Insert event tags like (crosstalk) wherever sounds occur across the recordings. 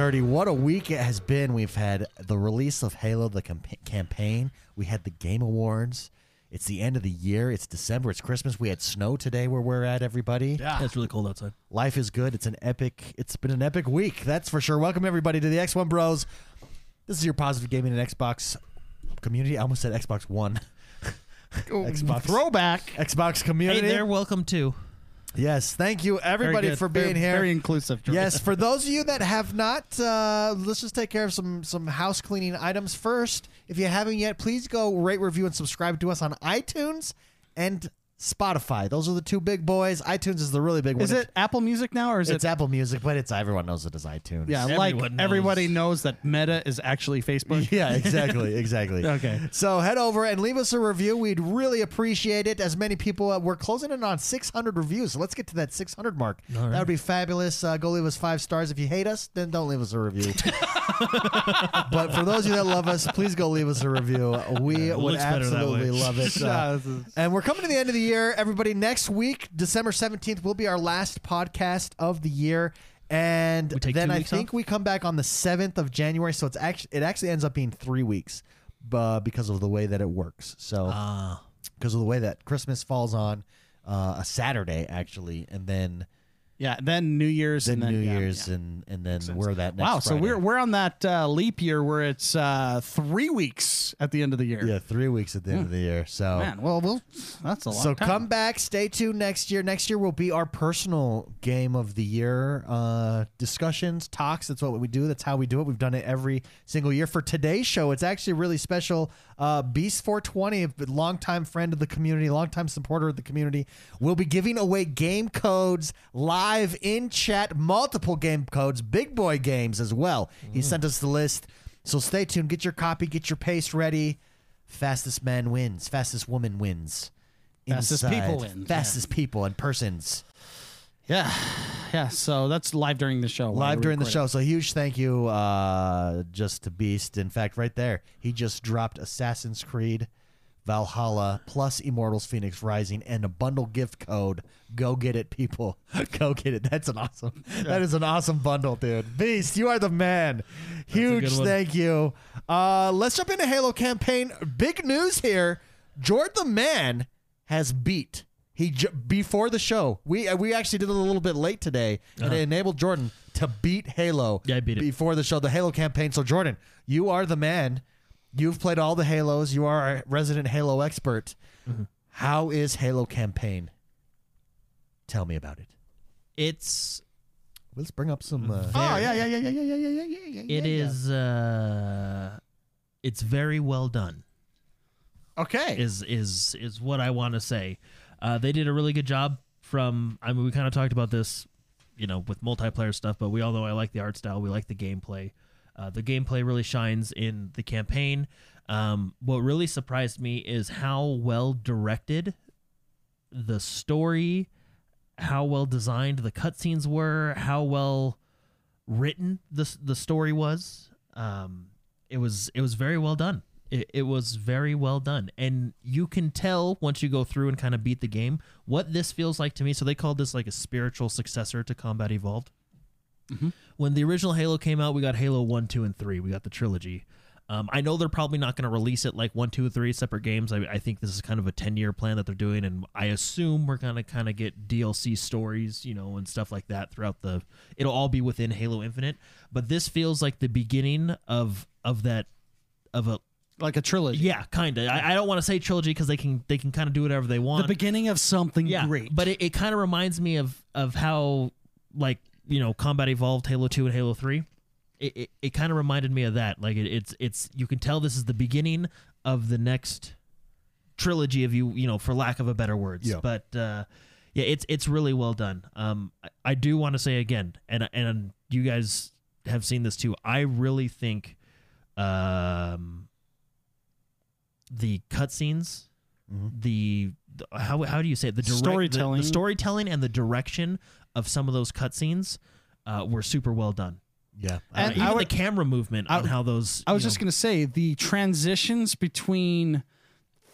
dirty. What a week it has been. We've had the release of Halo, the campa- campaign. We had the Game Awards. It's the end of the year. It's December. It's Christmas. We had snow today where we're at, everybody. Yeah. It's really cold outside. Life is good. It's an epic. It's been an epic week. That's for sure. Welcome everybody to the X1 Bros. This is your positive gaming and Xbox community. I almost said Xbox One. (laughs) Xbox Throwback. Xbox community. they're welcome too. Yes, thank you everybody for being Very- here. Very inclusive. Jordan. Yes, for (laughs) those of you that have not, uh, let's just take care of some some house cleaning items first. If you haven't yet, please go rate, review, and subscribe to us on iTunes and Spotify. Those are the two big boys. iTunes is the really big one. Is it Apple Music now, or is It's it? Apple Music, but it's everyone knows it as iTunes. Yeah, Everyone like knows. everybody knows that Meta is actually Facebook. (laughs) Yeah, (laughs) exactly, exactly. Okay. So head over and leave us a review. We'd really appreciate it. As many people, uh, we're closing in on 600 reviews. So let's get to that 600 mark. All right. That would be fabulous. Uh, go leave us five stars. If you hate us, then don't leave us a review. (laughs) but for those of you that love us, please go leave us a review. We it would looks better that absolutely love it. Yeah, Uh, and we're coming to the end of the year. Everybody, next week, December 17th, will be our last podcast of the year. And We take then two I weeks think off? we come back on the 7th of January. So it's actually it actually ends up being three weeks uh, because of the way that it works. So Ah, because of the way that Christmas falls on uh, a Saturday, actually, and then yeah. Then New Year's. then and then New yeah, Year's, yeah. and and then we're that next Wow. So Friday. we're we're on that uh, leap year where it's uh, three weeks at the end of the year. yeah three weeks at the end of the year. So Man, well, well, that's a lot. So time. come back, stay tuned next year. Next year will be our personal game of the year uh, discussions, talks. That's what we do. That's how we do it. We've done it every single year. For today's show, it's actually really special. Uh, Beast 420, a longtime friend of the community, longtime supporter of the community, will be giving away game codes live in chat, multiple game codes, big boy games as well. He sent us the list. So stay tuned. Get your copy, get your paste ready. Fastest man wins. Fastest woman wins. Fastest Inside. people wins, Fastest people and persons. Yeah, yeah. So that's live during the show. while Live we during the show. So huge thank you uh, just to Beast. In fact, right there, he just dropped Assassin's Creed Valhalla plus Immortals Fenyx Rising and a bundle gift code. Go get it, people. (laughs) Go get it. That's an awesome. That is an awesome bundle, dude. Beast, you are the man. Huge thank you. Uh, let's jump into Halo campaign. Big news here. Jordan the man has beat. He j- before the show. We uh, we actually did it a little bit late today, and it enabled Jordan to beat Halo. Uh-huh. Yeah, I beat it. before the show. The Halo campaign. So Jordan, you are the man. You've played all the Halos. You are a resident Halo expert. Mm-hmm. How is Halo campaign? Tell me about it. it's Let's bring up some. Uh, Oh yeah, yeah, yeah, yeah, yeah, yeah, yeah, yeah, yeah. it yeah, is uh, it's very well done. okay. is is is what I want to say. Uh, they did a really good job. From I mean, we kind of talked about this, you know, with multiplayer stuff, but we all know I like the art style. We like the gameplay. Uh, the gameplay really shines in the campaign. Um, what really surprised me is how well directed the story, how well designed the cutscenes were, how well written the the story was. Um, it was it was very well done. It, it was very well done, and you can tell once you go through and kind of beat the game what this feels like to me. So they called this like a spiritual successor to Combat Evolved. When the original Halo came out, we got Halo One, Two, and Three. We got the trilogy. Um, I know they're probably not going to release it like one, two, and three separate games. I, I think this is kind of a ten-year plan that they're doing, and I assume we're going to kind of get DLC stories, you know, and stuff like that throughout the. It'll all be within Halo Infinite, but this feels like the beginning of of that of a like a trilogy. yeah, kind of. I, I don't want to say trilogy because they can they can kind of do whatever they want The beginning of something yeah, great. But it, it kind of reminds me of of how like you know Combat Evolved, Halo Two, and Halo Three. It it, it kind of reminded me of that. Like it, it's it's you can tell this is the beginning of the next trilogy of you you know for lack of a better words. Yeah. But uh, yeah, it's it's really well done. Um, I, I do want to say again, and and you guys have seen this too. I really think, um, the cutscenes, the, the how how do you say it? The direct, Storytelling. the, the storytelling, and the direction of some of those cutscenes uh, were super well done. yeah. Uh, even I would- the camera movement I on would- how those. I was just know- gonna say the transitions between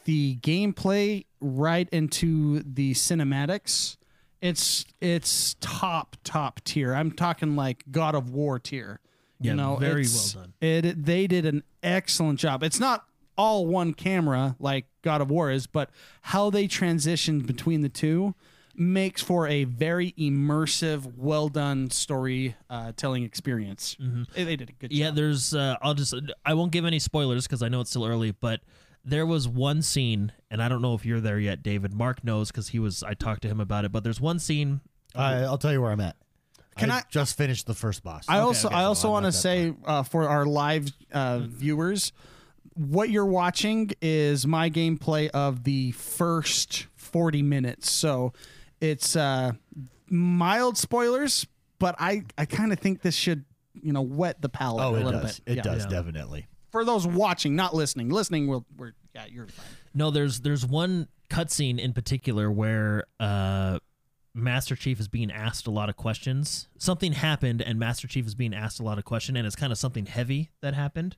the gameplay right into the cinematics. It's it's top top tier. I'm talking like God of War tier. Yeah, you know, very it's- well done. It they did an excellent job. It's not all one camera like God of War is, but how they transitioned between the two makes for a very immersive, well done story uh, telling experience. They- They did a good Mm-hmm. Yeah, there's. Uh, I'll just. I won't give any spoilers because I know it's still early. But there was one scene, and I don't know if you're there yet, David. Mark knows because he was. I talked to him about it. But there's one scene. I, I'll tell you where I'm at. Can I- just finished the first boss? I also okay, I so also want to say uh, for our live uh, viewers, what you're watching is my gameplay of the first 40 minutes. So it's uh, mild spoilers, but I I kind of think this should you know whet the palate Oh, a it little does. bit. It Yeah. does Yeah. definitely. For those watching, not listening. Listening, will we're yeah, you're fine. No, there's there's one cutscene in particular where uh, Master Chief is being asked a lot of questions. Something happened, and Master Chief is being asked a lot of questions, and it's kind of something heavy that happened.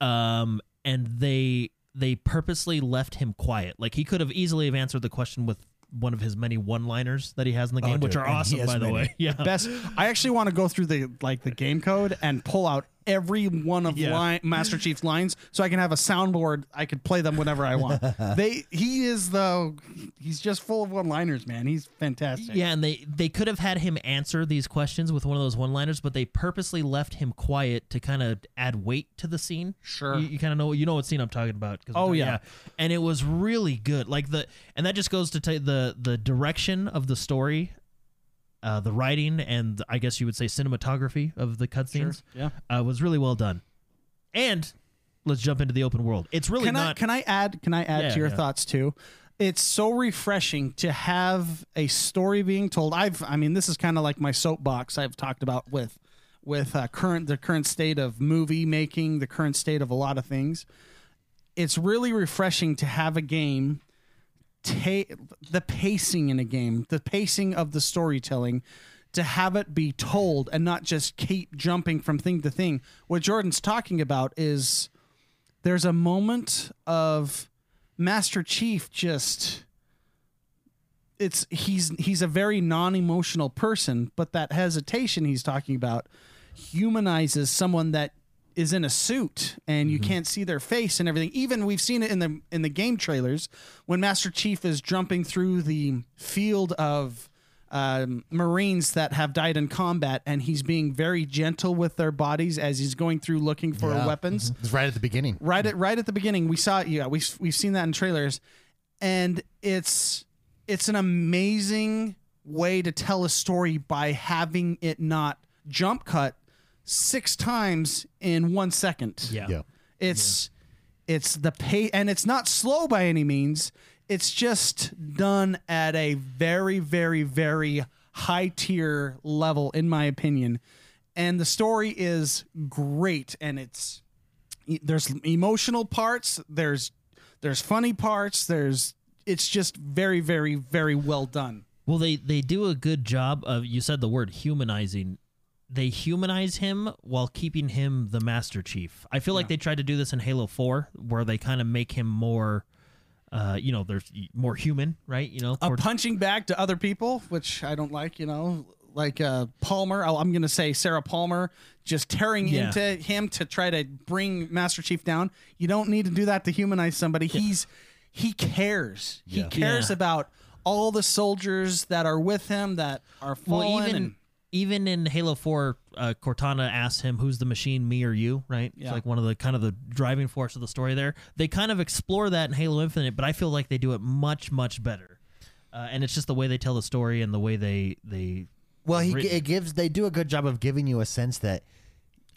Um, and they they purposely left him quiet. Like he could have easily have answered the question with one of his many one-liners that he has in the Oh, game, which dude, are awesome, by the many. way. (laughs) Yeah, best i actually want to go through the like the game code and pull out every one of Yeah. line, master chief's lines so i can have a soundboard i could play them whenever i want (laughs) they he is the he's just full of one liners man he's fantastic Yeah, and they they could have had him answer these questions with one of those one-liners, but they purposely left him quiet to kind of add weight to the scene. Sure. you, you kind of know you know what scene I'm talking about. Oh, yeah. and it was really good. Like the and that just goes to tell you the the direction of the story, uh, the writing, and I guess you would say cinematography of the cutscenes. yeah uh, was really well done. And let's jump into the open world. It's really can i not. can i add can i add Yeah, to your yeah. thoughts too it's so refreshing to have a story being told i've i mean this is kind of like my soapbox i've talked about with with uh, current the current state of movie making the current state of a lot of things it's really refreshing to have a game ta- the pacing in a game the pacing of the storytelling to have it be told and not just keep jumping from thing to thing. What jordan's talking about is there's a moment of master chief just it's he's he's a very non-emotional person but that hesitation he's talking about humanizes someone that is in a suit and you can't see their face and everything even we've seen it in the in the game trailers when master chief is jumping through the field of um, marines that have died in combat and he's being very gentle with their bodies as he's going through looking for Yeah. weapons It's right at the beginning. right at right at the beginning we saw it. yeah we've we've seen that in trailers and it's it's an amazing way to tell a story by having it not jump cut six times in one second yeah. Yeah. it's it's the pay and it's not slow by any means it's just done at a very very very high tier level in my opinion and the story is great and it's there's emotional parts there's there's funny parts there's it's just very very very well done Well, they they do a good job of. You said the word humanizing. They humanize him while keeping him the Master Chief. I feel like they tried to do this in Halo Four, where they kind of make him more, uh, you know, there's more human, right? You know, a punching bag to other people, which I don't like, you know, like uh, Palmer. oh, I'm going to say Sarah Palmer just tearing Yeah. into him to try to bring Master Chief down. You don't need to do that to humanize somebody. He's he cares. He cares Yeah. about all the soldiers that are with him that are fallen. well, even and, even in Halo Four, uh, Cortana asks him, "Who's the machine, me or you?" Right? It's like one of the kind of the driving force of the story. There, they kind of explore that in Halo Infinite, but I feel like they do it much much better. Uh, and it's just the way they tell the story and the way they they Well, he written. it gives they do a good job of giving you a sense that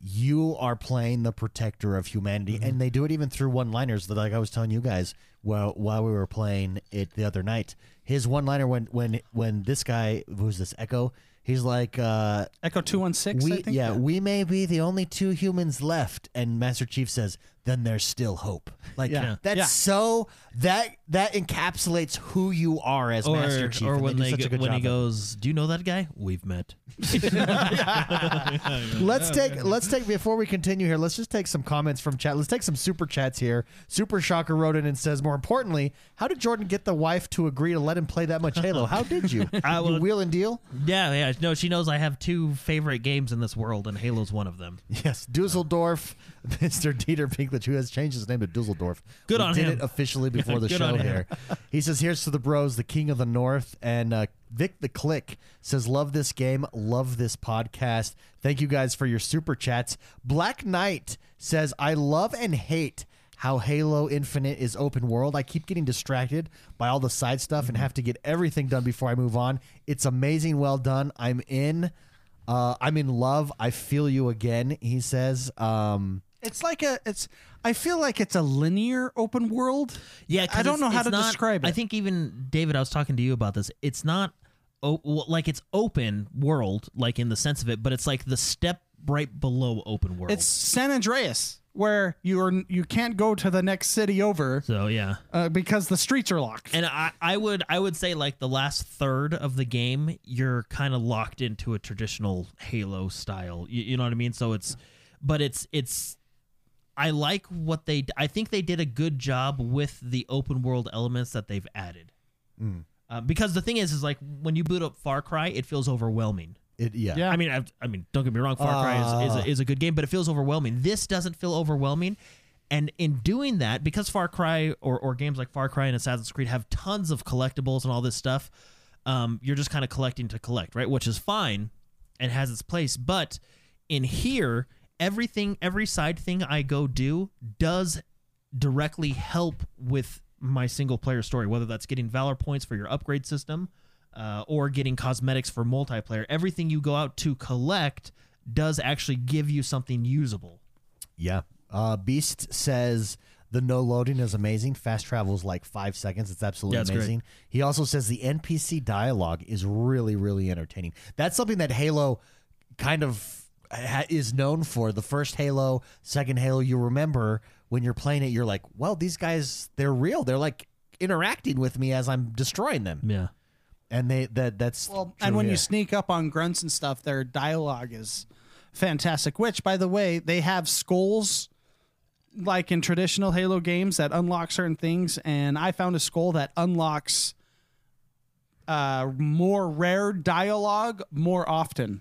you are playing the protector of humanity, Mm-hmm. and they do it even through one-liners. That like I was telling you guys while while we were playing it the other night. His one-liner when when when this guy who's this Echo, he's like, uh, Echo two one six. we I think. yeah, we may be the only two humans left, and Master Chief says then there's still hope. Like Yeah. that's Yeah. so that that encapsulates who you are as Master Chief. or and when do they such a go, good when he job of it. goes, "Do you know that guy? We've met." (laughs) (laughs) let's take let's take before we continue here let's just take some comments from chat let's take some super chats here super shocker wrote in and says more importantly how did jordan get the wife to agree to let him play that much halo how did you (laughs) I you will- wheel and deal Yeah, yeah. No, she knows I have two favorite games in this world, and Halo's one of them. yes dusseldorf mr dieter pinklage who has changed his name to dusseldorf Good we on did him. it officially (laughs) before the Good show on him. here he says here's to the bros the king of the north and uh, vic the click says love this game love this podcast thank you guys for your super chats black knight says i love and hate how Halo Infinite is open world. I keep getting distracted by all the side stuff and have to get everything done before I move on. It's amazing, well done. I'm in. Uh, I'm in love. I feel you again. He says. Um, It's like a it's. I feel like it's a linear open world. Yeah, I don't know how to not- describe it. I think even David, I was talking to you about this. It's not o- well, like it's open world, like in the sense of it, but it's like the step right below open world. it's San Andreas where you're you can't go to the next city over so yeah. uh, because the streets are locked. And I, I would I would say like the last third of the game, you're kind of locked into a traditional Halo style. You, you know what I mean? So it's, but it's it's. I like what they. I think they did a good job with the open world elements that they've added. Uh, because the thing is, is like when you boot up Far Cry, it feels overwhelming. it, yeah. Yeah. I mean, I, I mean, don't get me wrong, Far Cry is, is, a, is a good game, but it feels overwhelming. This doesn't feel overwhelming, and in doing that, because Far Cry or, or games like Far Cry and Assassin's Creed have tons of collectibles and all this stuff, um, you're just kind of collecting to collect, right? Which is fine and has its place, but in here, everything, every side thing I go do does directly help with my single player story, whether that's getting Valor points for your upgrade system uh, or getting cosmetics for multiplayer. Everything you go out to collect does actually give you something usable. Yeah. Uh, Beast says the no loading is amazing. Fast travel is like five seconds. It's absolutely Yeah, it's great. amazing. He also says the NPC dialogue is really, really entertaining. That's something that Halo kind of is known for. The first Halo, second Halo, you remember when you're playing it, you're like, well, these guys, they're real. They're like interacting with me as I'm destroying them. Yeah. And they that that's Well, true and when here. you sneak up on grunts and stuff, their dialogue is fantastic. Which, by the way, they have skulls like in traditional Halo games that unlock certain things, and I found a skull that unlocks uh, more rare dialogue more often.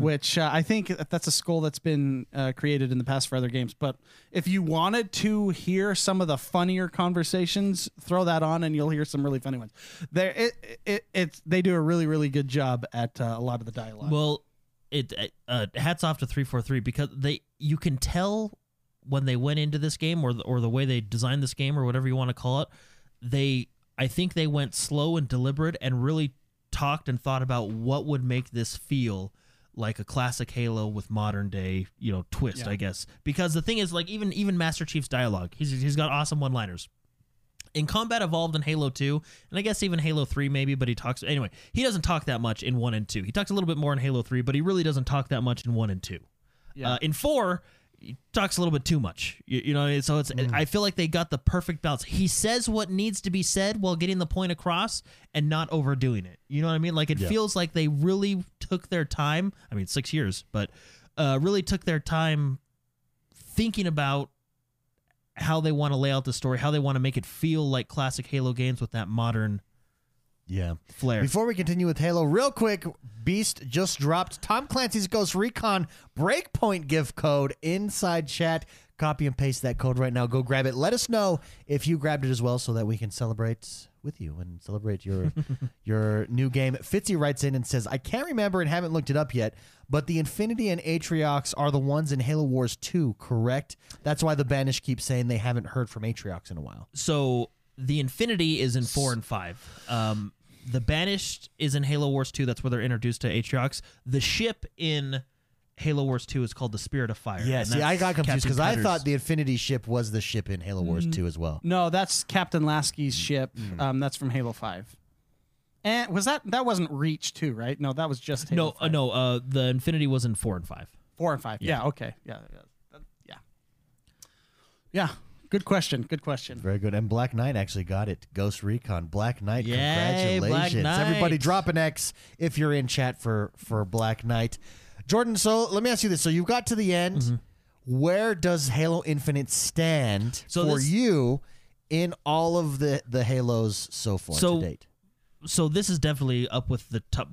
Which uh, I think that's a skull that's been uh, created in the past for other games. But if you wanted to hear some of the funnier conversations, throw that on and you'll hear some really funny ones. There, it, it, it's they do a really really good job at uh, a lot of the dialogue. Well, it uh, hats off to 343 because they you can tell when they went into this game or the, or the way they designed this game or whatever you want to call it, they I think they went slow and deliberate and really talked and thought about what would make this feel like a classic Halo with modern day, you know, twist, Yeah. I guess. Because the thing is like even even Master Chief's dialogue, he's he's got awesome one-liners. In Combat Evolved in Halo 2, and I guess even Halo 3 maybe, but he talks anyway, he doesn't talk that much in 1 and 2. He talks a little bit more in Halo 3, but he really doesn't talk that much in 1 and 2. Yeah. Uh, in 4, he talks a little bit too much. You, you know, so it's I feel like they got the perfect balance. He says what needs to be said while getting the point across and not overdoing it. You know what I mean? Like it Yeah. feels like they really took their time. I mean, 6 years, but uh, really took their time thinking about how they want to lay out the story, how they want to make it feel like classic Halo games with that modern yeah. flair. Before we continue with Halo, real quick, Beast just dropped Tom Clancy's Ghost Recon Breakpoint gift code inside chat. Copy and paste that code right now. Go grab it. Let us know if you grabbed it as well, so that we can celebrate with you and celebrate your (laughs) your new game. Fitzy writes in and says, "I can't remember and haven't looked it up yet, but the Infinity and Atriox are the ones in Halo Wars 2, correct? That's why the Banish keep saying they haven't heard from Atriox in a while. so the Infinity is in four and five. Um, the Banished is in Halo Wars two. That's where they're introduced to Atriox. The ship in Halo Wars two is called the Spirit of Fire. Yeah, and see, I got confused Captain because I Cutter's- thought the Infinity ship was the ship in Halo Wars 2 as well. no, that's Captain Lasky's ship. Mm. Um, that's from Halo Five. And was that that wasn't Reach too, right? No, that was just Halo no, uh, 5. no. Uh, the Infinity was in four and five. four and five. Yeah, okay, yeah, yeah. That- yeah. Yeah. Good question. Good question. Very good. And Black Knight actually got it. Ghost Recon. Black Knight. Yay, congratulations. Black Knight. Everybody drop an X if you're in chat for for Black Knight. Jordan, so let me ask you this. So you got to the end. Mm-hmm. Where does Halo Infinite stand So for this- you in all of the the Halos so far So- to date? so this is definitely up with the top,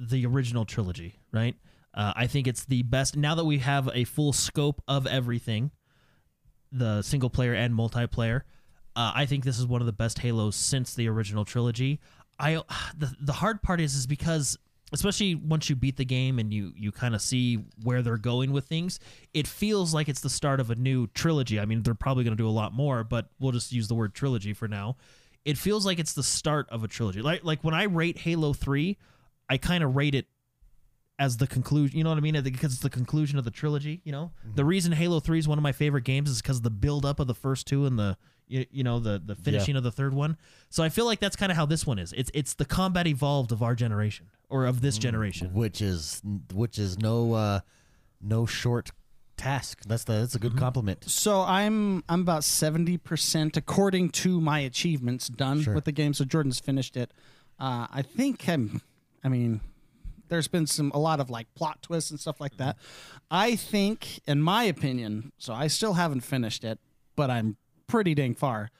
the original trilogy, right? Uh, I think it's the best now that we have a full scope of everything, the single player and multiplayer. Uh, I think this is one of the best Halos since the original trilogy. I (sighs) the the hard part is is because especially once you beat the game and you you kind of see where they're going with things, it feels like it's the start of a new trilogy. I mean, they're probably going to do a lot more, but we'll just use the word trilogy for now. It feels like it's the start of a trilogy. Like like when I rate Halo 3, I kind of rate it as the conclusion, you know what I mean? Because it's the conclusion of the trilogy, you know? The reason Halo 3 is one of my favorite games is because of the build up of the first two and the you, you know the the finishing of the third one. So I feel like that's kind of how this one is. It's it's the combat evolved of our generation or of this generation. Which is which is no uh no short task. That's the that's a Mm-hmm. good compliment. So I'm I'm about seventy percent according to my achievements done Sure. with the game. So Jordan's finished it. Uh, I think I'm. I mean, there's been some a lot of like plot twists and stuff like that. Mm-hmm. I think, in my opinion, so I still haven't finished it, but I'm pretty dang far.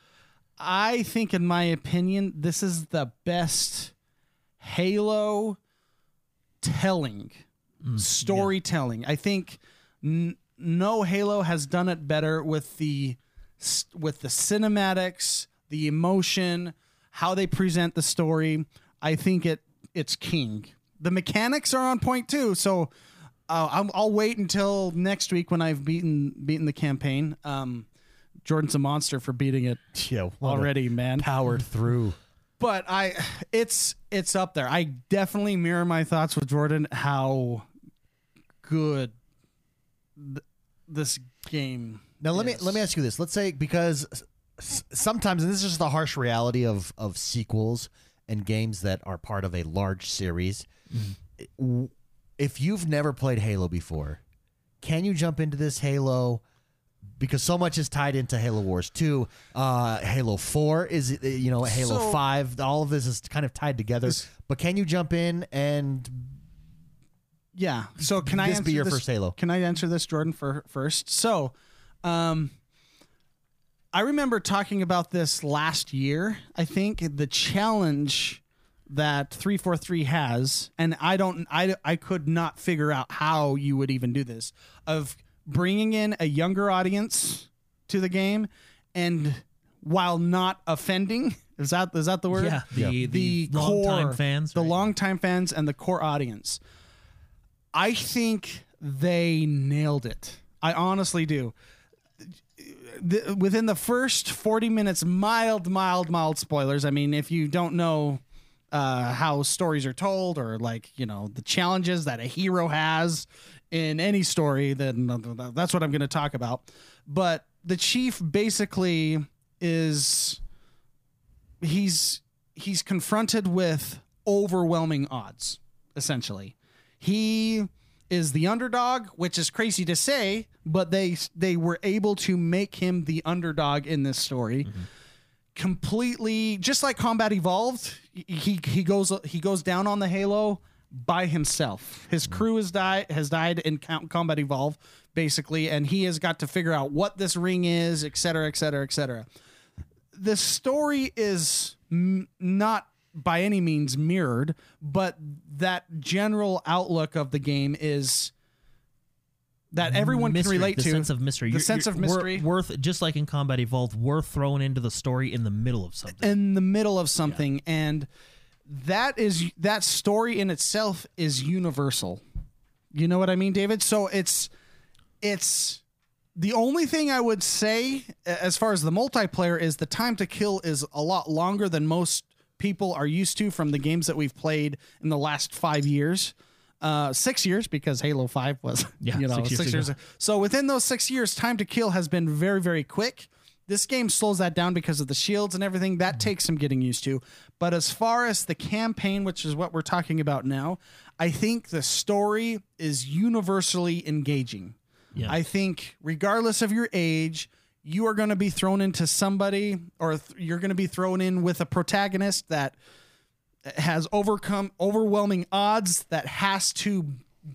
I think, in my opinion, this is the best Halo telling, mm, storytelling. I think n- no Halo has done it better with the with the cinematics, the emotion, how they present the story. I think it it's king. The mechanics are on point too. So uh, I'm, I'll wait until next week when I've beaten beaten the campaign. Um, Jordan's a monster for beating it (laughs) Yeah, already, man powered through. but I it's it's up there. I definitely mirror my thoughts with Jordan how good th- this game. Now let me let me ask you this. Let's say because sometimes and this is just the harsh reality of of sequels and games that are part of a large series. W- If you've never played Halo before, can you jump into this Halo? Because so much is tied into Halo Wars 2, uh, Halo 4 is uh, you know Halo So- 5. All of this is kind of tied together. This- but can you jump in and Yeah. So can I answer be your this- first Halo? Can I answer this, Jordan, for first? So, um, I remember talking about this last year. I think the challenge that 343 has and I don't I I could not figure out how you would even do this of bringing in a younger audience to the game and while not offending is that is that the word Yeah, the the, the long time core fans, the right? longtime fans and the core audience. I think they nailed it. I honestly do. The, within the first 40 minutes, mild, mild, mild spoilers. I mean, if you don't know uh, how stories are told or like, you know, the challenges that a hero has in any story, then that's what I'm going to talk about. But the chief basically is he's he's confronted with overwhelming odds essentially. He is the underdog which is crazy to say but they they were able to make him the underdog in this story. Completely just like combat evolved he he goes he goes down on the halo by himself. His mm-hmm. crew has died has died in Com- combat evolve basically and he has got to figure out what this ring is et cetera et cetera et cetera. The story is m- not by any means mirrored, but that general outlook of the game is that everyone mystery, can relate the to. sense of mystery. The You're- sense you're of mystery. worth just like in Combat Evolved, we're thrown into the story in the middle of something. in the middle of something and that is that story in itself is universal you know what i mean david so it's it's the only thing i would say as far as the multiplayer is the time to kill is a lot longer than most people are used to from the games that we've played in the last five years uh, six years because Halo Five was, (laughs) Yeah, you know, six six, years years. So within those six years, time to kill has been very, very quick. This game slows that down because of the shields and everything. That takes some getting used to. But as far as the campaign, which is what we're talking about now, I think the story is universally engaging. Yeah. I think regardless of your age, you are going to be thrown into somebody or th- you're going to be thrown in with a protagonist that has overcome overwhelming odds that has to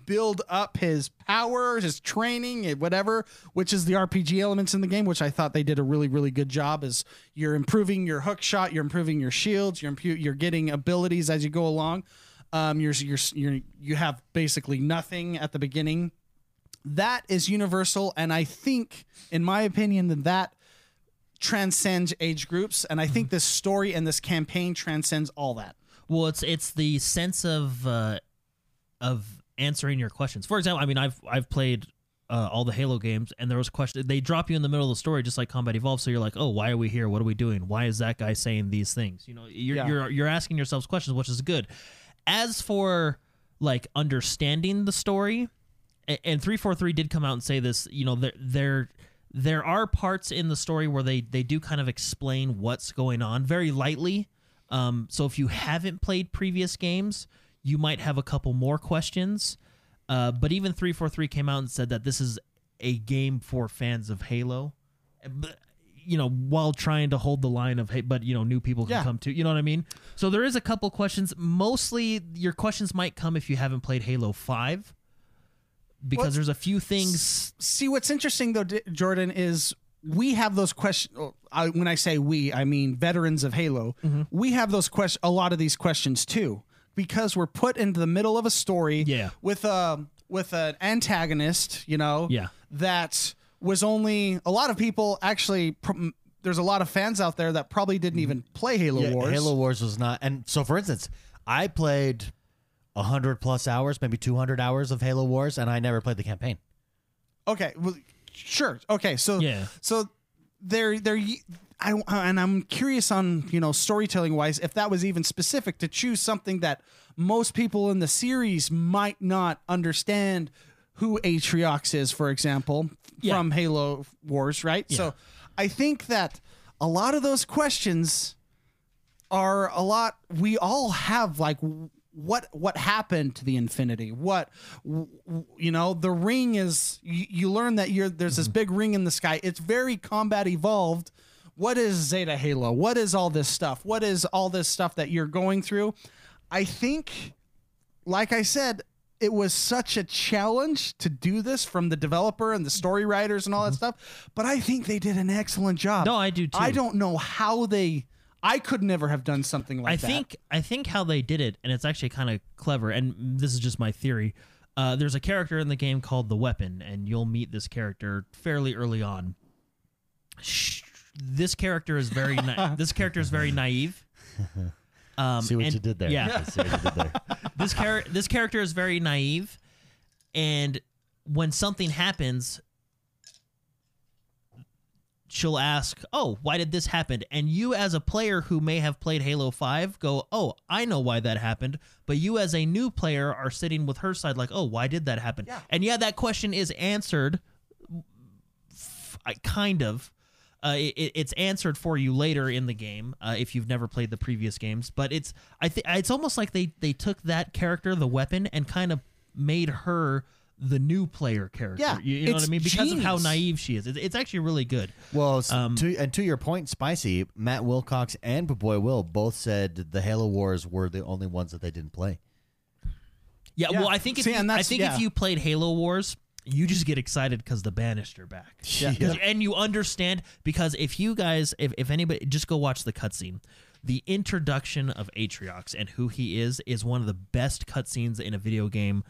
build up his power, his training, eh, whatever, which is the RPG elements in the game, which I thought they did a really, really good job. Is you're improving your hook shot, you're improving your shields, you're impu- you're getting abilities as you go along. Um, you're you're you're you have basically nothing at the beginning. That is universal, and I think, in my opinion, that that transcends age groups, and I think this story and this campaign transcends all that. Well, it's it's the sense of uh, of answering your questions. For example, I mean, I've I've played uh, all the Halo games, and there was a question. They drop you in the middle of the story, just like Combat Evolved. So you're like, oh, why are we here? What are we doing? Why is that guy saying these things? You know, you're Yeah. you're you're asking yourselves questions, which is good. As for like understanding the story, and three four three did come out and say this. You know, there there there are parts in the story where they they do kind of explain what's going on very lightly. Um, so if you haven't played previous games, you might have a couple more questions. Uh, but even three four three came out and said that this is a game for fans of Halo. But, you know, while trying to hold the line of hey, but you know, new people can Yeah. come too. You know what I mean? So there is a couple questions. Mostly, your questions might come if you haven't played Halo Five, because What's- there's a few things. See, what's interesting though, D- Jordan, is we have those questions. I, when I say we, I mean veterans of Halo. Mm-hmm. We have those questions. A lot of these questions too, because we're put into the middle of a story. Yeah. With a with an antagonist, you know. Yeah. That was only a lot of people actually. Pr- there's a lot of fans out there that probably didn't even play Halo Yeah, Wars. Halo Wars was not. And so, for instance, I played hundred plus hours, maybe two hundred hours of Halo Wars, and I never played the campaign. Okay, well, sure. Okay, so Yeah. so they're they're I and I'm curious on you know storytelling wise if that was even specific to choose something that most people in the series might not understand who Atriox is, for example, Yeah. from Halo Wars, right? So I think that a lot of those questions are a lot we all have like what what happened to the infinity? What you know the ring is you, you learn that you're there's this mm-hmm. big ring in the sky. It's very combat evolved. What is zeta halo? What is all this stuff? What is all this stuff that you're going through? I think like i said it was such a challenge to do this from the developer and the story writers and all that mm-hmm. stuff but i think they did an excellent job. No, I do too. I don't know how they. I could never have done something like I that. think I think how they did it, and it's actually kind of clever. And this is just my theory. Uh, there's a character in the game called the Weapon, and you'll meet this character fairly early on. Shh, This character is very na- (laughs) this character is very naive. (laughs) Um, See what and- you did there. Yeah, see what you did there. (laughs) this char- this character is very naive, and when something happens, she'll ask, "Oh, why did this happen?" And you, as a player who may have played Halo Five, go, "Oh, I know why that happened." But you, as a new player, are sitting with her side, like, "Oh, why did that happen?" Yeah. And yeah, that question is answered, kind of. Uh, it, it's answered for you later in the game uh, if you've never played the previous games. But it's I think it's almost like they they took that character, the weapon, and kind of made her the new player character. Yeah, you, you know what I mean? Because of how naive she is. It's, it's actually really good. Well, Um, to, and to your point, Spicy, Matt Wilcox and Boy Will both said the Halo Wars were the only ones that they didn't play. Yeah, Yeah. well, I think if See, you, I think yeah. if you played Halo Wars, you just get excited because the Banished are back. Yeah. 'Cause- And you understand because if you guys, if, if anybody, just go watch the cutscene. The introduction of Atriox and who he is is one of the best cutscenes in a video game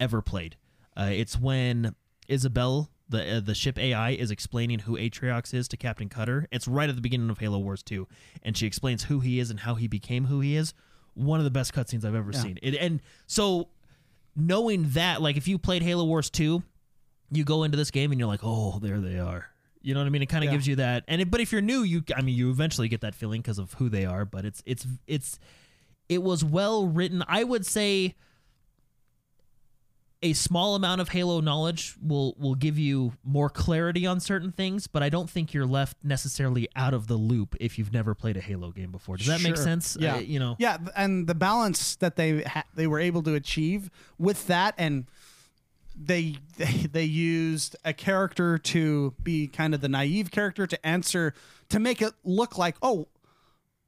ever played. Uh, it's when Isabel, the uh, the ship AI, is explaining who Atriox is to Captain Cutter. It's right at the beginning of Halo Wars 2, and she explains who he is and how he became who he is. One of the best cutscenes I've ever seen. It, and so knowing that, like if you played Halo Wars 2, you go into this game and you're like, oh, there they are. You know what I mean? It kind of Yeah. gives you that. And it, but if you're new, you I mean, you eventually get that feeling because of who they are. But it's it's it's it was well written. I would say a small amount of Halo knowledge will will give you more clarity on certain things, but I don't think you're left necessarily out of the loop if you've never played a Halo game before. Does that make sense? Yeah, you know. Yeah, and the balance that they ha- they were able to achieve with that and they, they they used a character to be kind of the naive character to answer to make it look like oh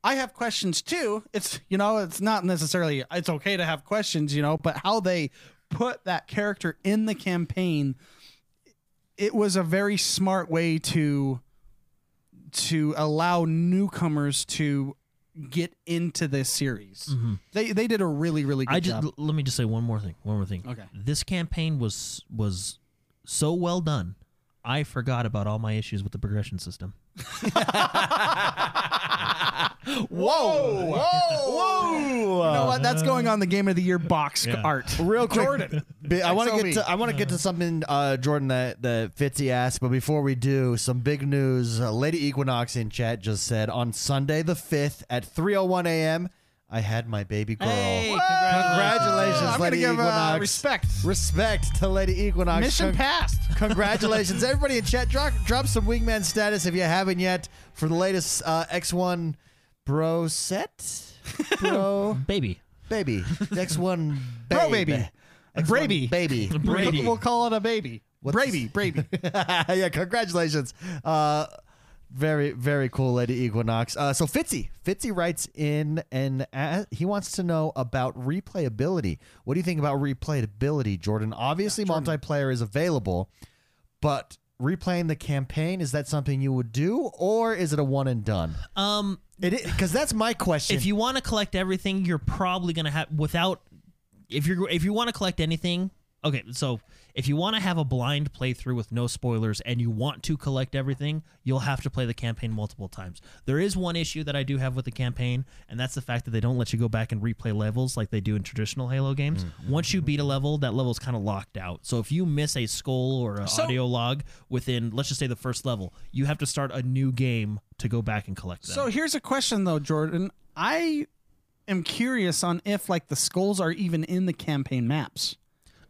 I have questions too. It's you know it's not necessarily it's okay to have questions you know but how they put that character in the campaign it was a very smart way to to allow newcomers to get into this series. Mm-hmm. They they did a really really good I just job. let me just say one more thing. One more thing. Okay. This campaign was was so well done. I forgot about all my issues with the progression system. Whoa! Whoa! You know what? That's going on the Game of the Year box Yeah. art. Real quick, Jordan. Bi- I want to XOB. get to I want to get to something, uh, Jordan, that that Fitzy asked. But before we do, some big news. Uh, Lady Equinox in chat just said on Sunday the fifth at 3:01 a.m. I had my baby girl. Hey, Congratulations, I'm gonna Lady give uh, Equinox. respect. Respect to Lady Equinox. Mission Con- passed. (laughs) Congratulations, everybody in chat. Drop, drop some wingman status if you haven't yet for the latest uh, X1 Bro set. (laughs) Bro Baby. baby. X1 Bro baby. X1 Brady. baby. (laughs) Brady. We'll call it a baby. What's- Brady. Brady. yeah, congratulations. Uh, very, very cool, Lady Equinox. Uh, so Fitzy, Fitzy writes in and a he wants to know about replayability. What do you think about replayability, Jordan? Obviously, multiplayer is available, but replaying the campaign is that something you would do, or is it a one and done? Um, It because that's my question. if you want to collect everything, you're probably gonna have without. If you're if you want to collect anything, okay. So if you want to have a blind playthrough with no spoilers and you want to collect everything, you'll have to play the campaign multiple times. There is one issue that I do have with the campaign, and that's the fact that they don't let you go back and replay levels like they do in traditional Halo games. Mm-hmm. Once you beat a level, that level's kind of locked out. So if you miss a skull or an So- audio log within, let's just say the first level, you have to start a new game to go back and collect them. So here's a question though, Jordan. I am curious on if like the skulls are even in the campaign maps.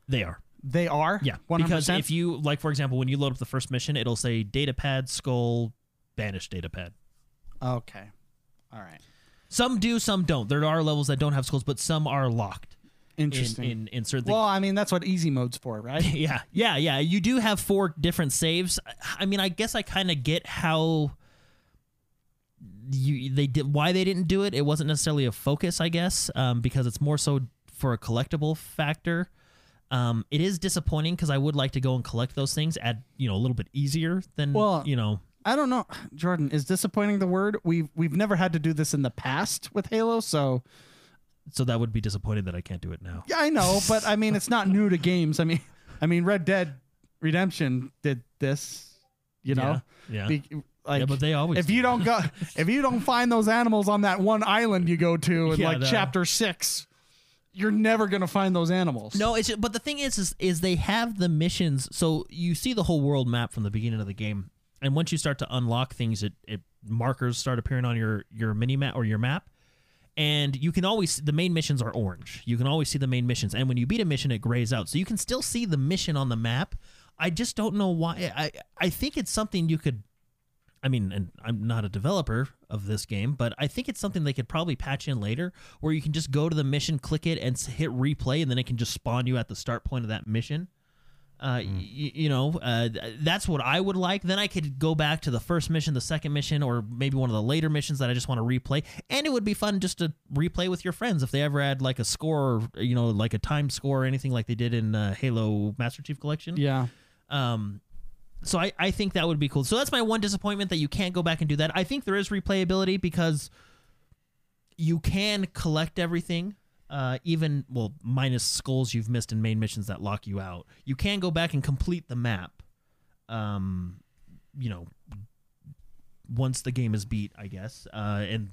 they are. They are. Yeah, 100%? because if you like, for example, when you load up the first mission, it'll say data pad, skull, banish data pad. okay. All right. Some do, some don't. There are levels that don't have skulls, but some are locked in Interesting. in, in certain well. I mean that's what easy mode's for, right? (laughs) Yeah, yeah, yeah. You do have four different saves. I mean, I guess I kind of get how you they did why they didn't do it. It wasn't necessarily a focus, I guess, um, because it's more so for a collectible factor. Um, it is disappointing because I would like to go and collect those things at you know a little bit easier than Well, you know I don't know, (sighs) Jordan. Is disappointing the word? We've we've never had to do this in the past with Halo, so so that would be disappointing that I can't do it now. yeah, I know, (laughs) but I mean it's not new to games. I mean, I mean Red Dead Redemption did this, you know. yeah, yeah. Be- like, yeah, but they always if you do. don't go, (laughs) if you don't find those animals on that one island you go to in Yeah, like the- chapter six, you're never gonna find those animals. No, it's but the thing is, is, is they have the missions. So you see the whole world map from the beginning of the game, and once you start to unlock things, it, it markers start appearing on your your mini map or your map, and you can always the main missions are orange. You can always see the main missions, and when you beat a mission, it grays out, so you can still see the mission on the map. I just don't know why. I I think it's something you could. I mean, and I'm not a developer of this game, but I think it's something they could probably patch in later, where you can just go to the mission, click it, and hit replay, and then it can just spawn you at the start point of that mission. Uh, y- you know, uh, that's what I would like. Then I could go back to the first mission, the second mission, or maybe one of the later missions that I just want to replay. And it would be fun just to replay with your friends if they ever had like a score, or, you know, like a time score or anything like they did in uh, Halo Master Chief Collection. Yeah. Um, so I, I think that would be cool. So that's my one disappointment that you can't go back and do that. I think there is replayability because you can collect everything, uh, even well minus skulls you've missed in main missions that lock you out. You can go back and complete the map. Um, you know, once the game is beat, I guess, uh, and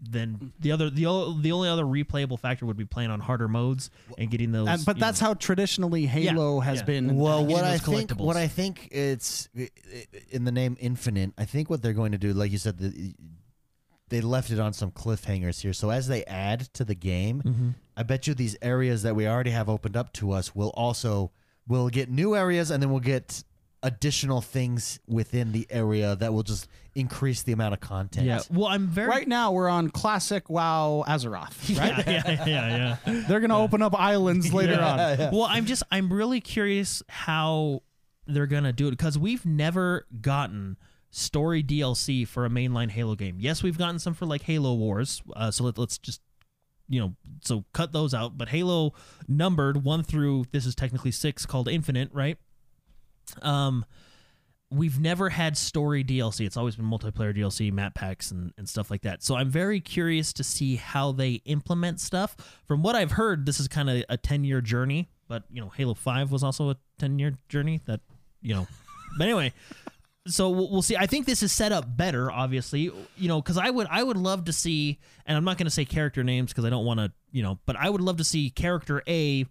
then the other the the only other replayable factor would be playing on harder modes and getting those. And, but that's know- how traditionally Halo has yeah. been. Well, what I think, what I think it's i- i- in the name Infinite. I think what they're going to do, like you said, the, they left it on some cliffhangers here. So as they add to the game, Mm-hmm. I bet you these areas that we already have opened up to us will also will get new areas, and then we'll get additional things within the area that will just increase the amount of content. Yeah. Well, I'm very Right now, we're on classic WoW Azeroth. (laughs) Right? yeah, yeah, yeah. They're gonna open up islands later on. Well, I'm just I'm really curious how they're gonna do it because we've never gotten story DLC for a mainline Halo game. Yes, we've gotten some for like Halo Wars. Uh, so let, let's just you know so cut those out. But Halo numbered one through this is technically six called Infinite, right? Um. We've never had story DLC. It's always been multiplayer DLC, map packs, and, and stuff like that. So I'm very curious to see how they implement stuff. From what I've heard, this is kind of a 10 year journey, but you know, Halo 5 was also a 10 year journey that, you know, but anyway, so we'll, see. I think this is set up better, obviously, you know, because I would I would love to see, and I'm not going to say character names because I don't want to, you know, but I would love to see character A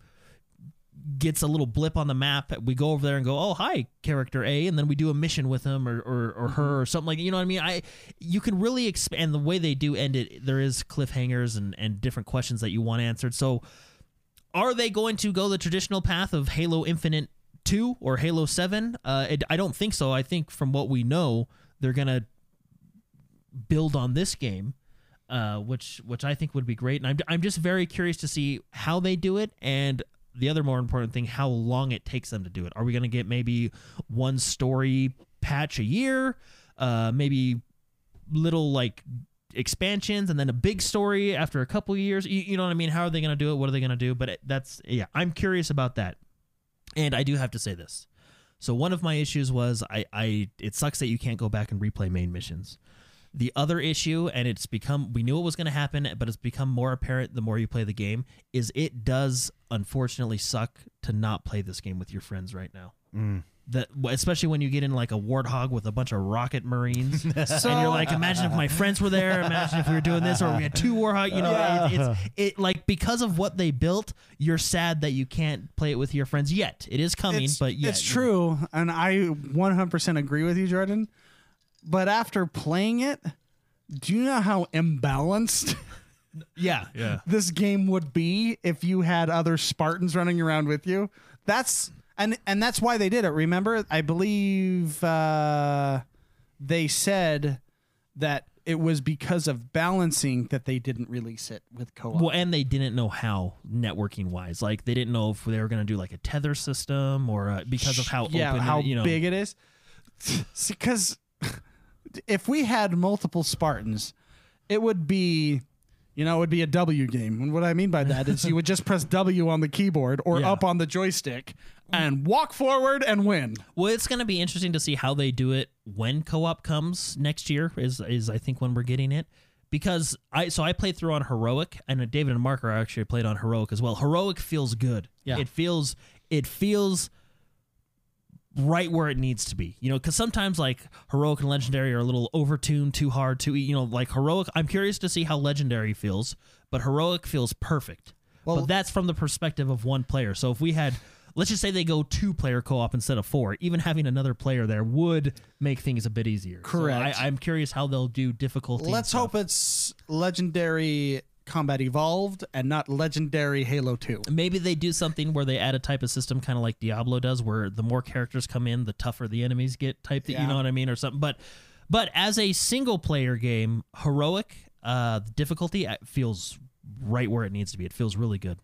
gets a little blip on the map. We go over there and go, "Oh, hi, character A," and then we do a mission with him or or, or her or something like you know what I mean. I you can really expand the way they do end it. There is cliffhangers and and different questions that you want answered. So, are they going to go the traditional path of Halo Infinite Two or Halo Seven? Uh, it, I don't think so. I think from what we know, they're gonna build on this game. Uh, which which I think would be great, and I'm I'm just very curious to see how they do it, and the other more important thing, how long it takes them to do it. Are we going to get maybe one story patch a year? Uh, maybe little like expansions and then a big story after a couple years. You, you know what I mean? How are they going to do it? What are they going to do? But that's yeah, I'm curious about that. And I do have to say this. So one of my issues was I, I it sucks that you can't go back and replay main missions. The other issue, and it's become we knew it was going to happen, but it's become more apparent the more you play the game, is it does unfortunately suck to not play this game with your friends right now. Mm. That especially when you get in like a warthog with a bunch of rocket marines, (laughs) and you're like, imagine if my friends were there. Imagine if we were doing this, or we had two warthog. You know, it, it's it like because of what they built, you're sad that you can't play it with your friends yet. It is coming, it's, but yet, it's true, and I 100% agree with you, Jordan. But after playing it, do you know how imbalanced (laughs) Yeah, yeah. this game would be if you had other Spartans running around with you? That's and and that's why they did it. Remember, I believe uh, they said that it was because of balancing that they didn't release it with co-op. Well, and they didn't know how networking wise. Like they didn't know if they were going to do like a tether system or uh, because of how yeah, open how you know. big it is. (laughs) Because if we had multiple Spartans, it would be, you know, it would be a W game. And what I mean by that is you would just press W on the keyboard or Yeah. up on the joystick and walk forward and win. Well, it's going to be interesting to see how they do it when co-op comes next year. Is is I think when we're getting it because I so I played through on heroic and David and Mark are actually played on heroic as well. Heroic feels good. Yeah. it feels it feels right where it needs to be. You know, because sometimes like heroic and legendary are a little overtuned, too hard, too you know like heroic. I'm curious to see how legendary feels, but heroic feels perfect. Well- but that's from the perspective of one player. So if we had let's just say they go two player co-op instead of four even having another player there would make things a bit easier So Correct. I, i'm curious how they'll do difficulty Let's hope it's legendary combat evolved and not legendary Halo 2. maybe they do something where they add a type of system kind of like diablo does where the more characters come in the tougher the enemies get type that you know what i mean or something but but as a single player game heroic uh the difficulty uh, feels right where it needs to be it feels really good.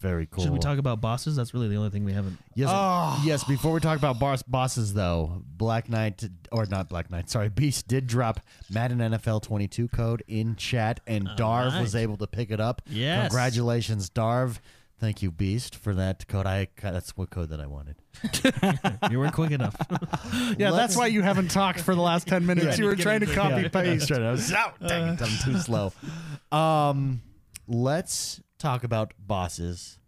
Very cool. should we talk about bosses that's really the only thing we haven't Yes, Oh. yes. Before we talk about boss, bosses, though, Black Knight or not Black Knight, sorry, (laughs) Beast did drop Madden NFL 22 code in chat, and Darv right. was able to pick it up. Yes. congratulations, Darv. Thank you, Beast, for that code. I that's what code that I wanted. (laughs) you weren't quick enough (laughs) Yeah, Let's- that's why you haven't talked for the last 10 minutes. you were trying to copy I was paste. I was out. Dang it, I'm too slow. Um, let's talk about bosses.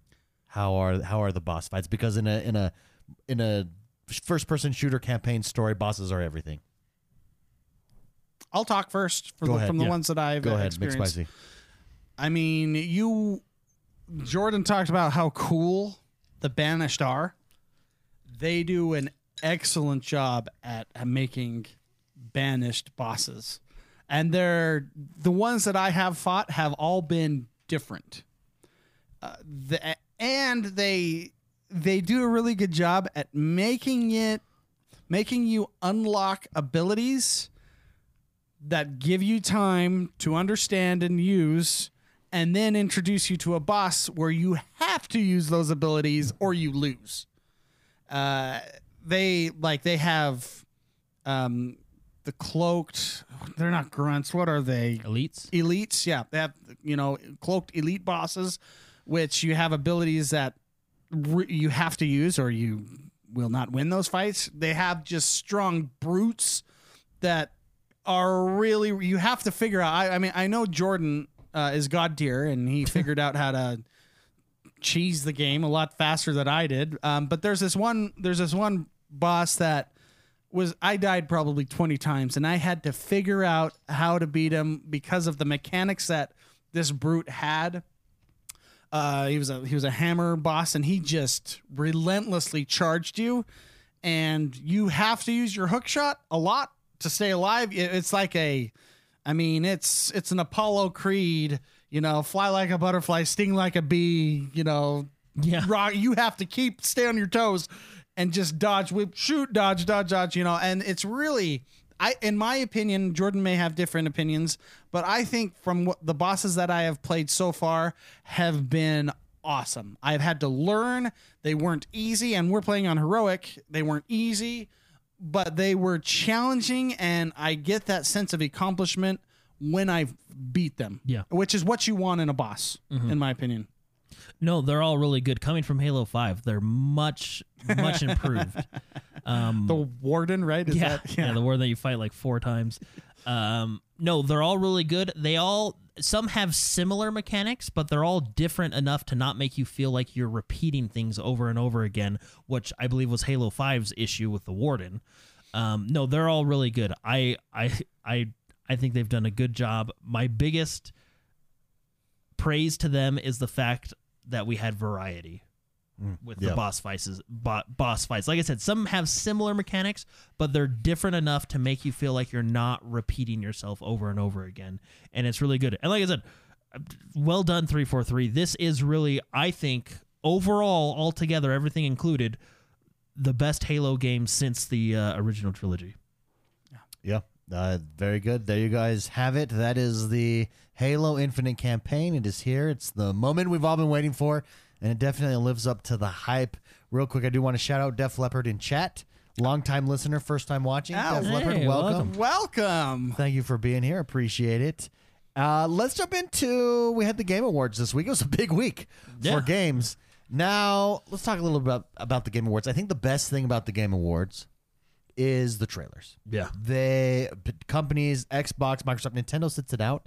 How are how are the boss fights? Because in a in a in a first person shooter campaign story, bosses are everything. I'll talk first for Go the, ahead, from the yeah. ones that I've Go ahead, experienced. Spicy. I mean, you, Jordan talked about how cool the Banished are. They do an excellent job at, at making Banished bosses. And they're the ones that I have fought have all been different. Uh, the, and they they do a really good job at making it making you unlock abilities that give you time to understand and use and then introduce you to a boss where you have to use those abilities or you lose. Uh, they like they have um, the cloaked they're not grunts what are they? Elites. elites yeah. They have you know cloaked elite bosses which you have abilities that re- you have to use or you will not win those fights they have just strong brutes that are really you have to figure out i, I mean i know jordan uh, is god tier and he (laughs) figured out how to cheese the game a lot faster than i did um, but there's this one there's this one boss that was I died probably 20 times and I had to figure out how to beat him because of the mechanics that this brute had. Uh, he was a he was a hammer boss and he just relentlessly charged you and you have to use your hook shot a lot to stay alive. It's like a I mean, it's it's an Apollo Creed, you know, fly like a butterfly, sting like a bee, you know, Yeah. rock you have to keep stay on your toes and just dodge whip shoot dodge dodge dodge you know and it's really i in my opinion jordan may have different opinions but i think from what the bosses that i have played so far have been awesome. I've had to learn. They weren't easy and we're playing on heroic. They weren't easy but they were challenging and i get that sense of accomplishment when i beat them Yeah. which is what you want in a boss mm-hmm. in my opinion No, they're all really good. Coming from Halo Five, they're much much improved. (laughs) Um, the warden right is yeah, that yeah, the warden that you fight like four times. Um, no, they're all really good. They all some have similar mechanics, but they're all different enough to not make you feel like you're repeating things over and over again, which I believe was Halo 5's issue with the Warden. Um, no, they're all really good. I I I I think they've done a good job. My biggest praise to them is the fact that we had variety with yeah. the boss fights. Bo- boss fights, like I said, some have similar mechanics, but they're different enough to make you feel like you're not repeating yourself over and over again, and it's really good. And like I said, well done, three four three. This is really, I think, overall, altogether, everything included, the best Halo game since the uh, original trilogy. Yeah. Uh, very good. There you guys have it. That is the Halo Infinite campaign. It is here. It's the moment we've all been waiting for, and it definitely lives up to the hype. Real quick, I do want to shout out Def Leppard in chat. Longtime listener, first time watching. Oh, Def hey, welcome. welcome. welcome Thank you for being here. Appreciate it. Uh, let's jump into. We had the Game Awards this week. It was a big week Yeah. for games. Now let's talk a little bit about, about the Game Awards. I think the best thing about the Game Awards is the trailers. Yeah. They companies, Xbox, Microsoft, Nintendo sits it out,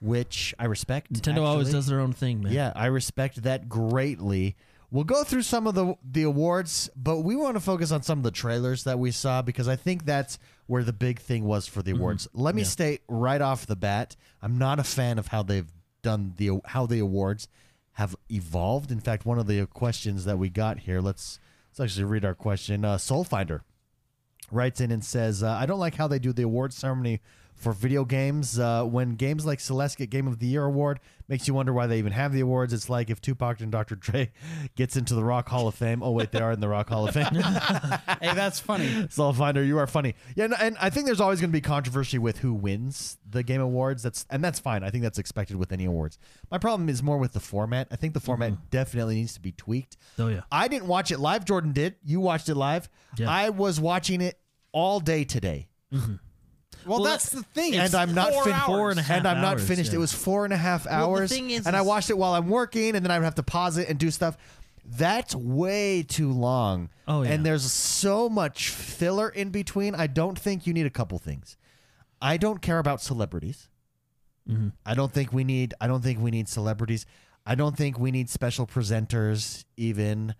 which I respect. Nintendo always does their own thing, man. Yeah, I respect that greatly. We'll go through some of the the awards, but we want to focus on some of the trailers that we saw because I think that's where the big thing was for the awards. Let me Yeah. state right off the bat, I'm not a fan of how they've done the how the awards have evolved. In fact, one of the questions that we got here, let's let's actually read our question. Uh, Soulfinder writes in and says, uh, "I don't like how they do the award ceremony for video games. Uh, when games like Celeste get Game of the Year award, makes you wonder why they even have the awards. It's like if Tupac and Dr. Dre (laughs) gets into the Rock Hall of Fame. Oh wait, they are in the Rock Hall of Fame. (laughs) hey that's funny Soulfinder, you are funny. Yeah, and, and I think there's always going to be controversy with who wins the Game Awards. That's and that's fine. I think that's expected with any awards. My problem is more with the format. I think the format definitely needs to be tweaked. Oh yeah. I didn't watch it live. Jordan did. You watched it live. Yeah. I was watching it all day today, well, Well, that's the thing and I'm not four fin- hours. Four and a half and I'm not hours, finished. yeah. It was four and a half Well, the hours, thing is- and I is- watched it while I'm working, and then I would have to pause it and do stuff. That's way too long. Oh, yeah. And there's so much filler in between. I don't think you need a couple things. I don't care about celebrities. Mm-hmm. I don't think we need. I don't think we need celebrities. I don't think we need special presenters. Even,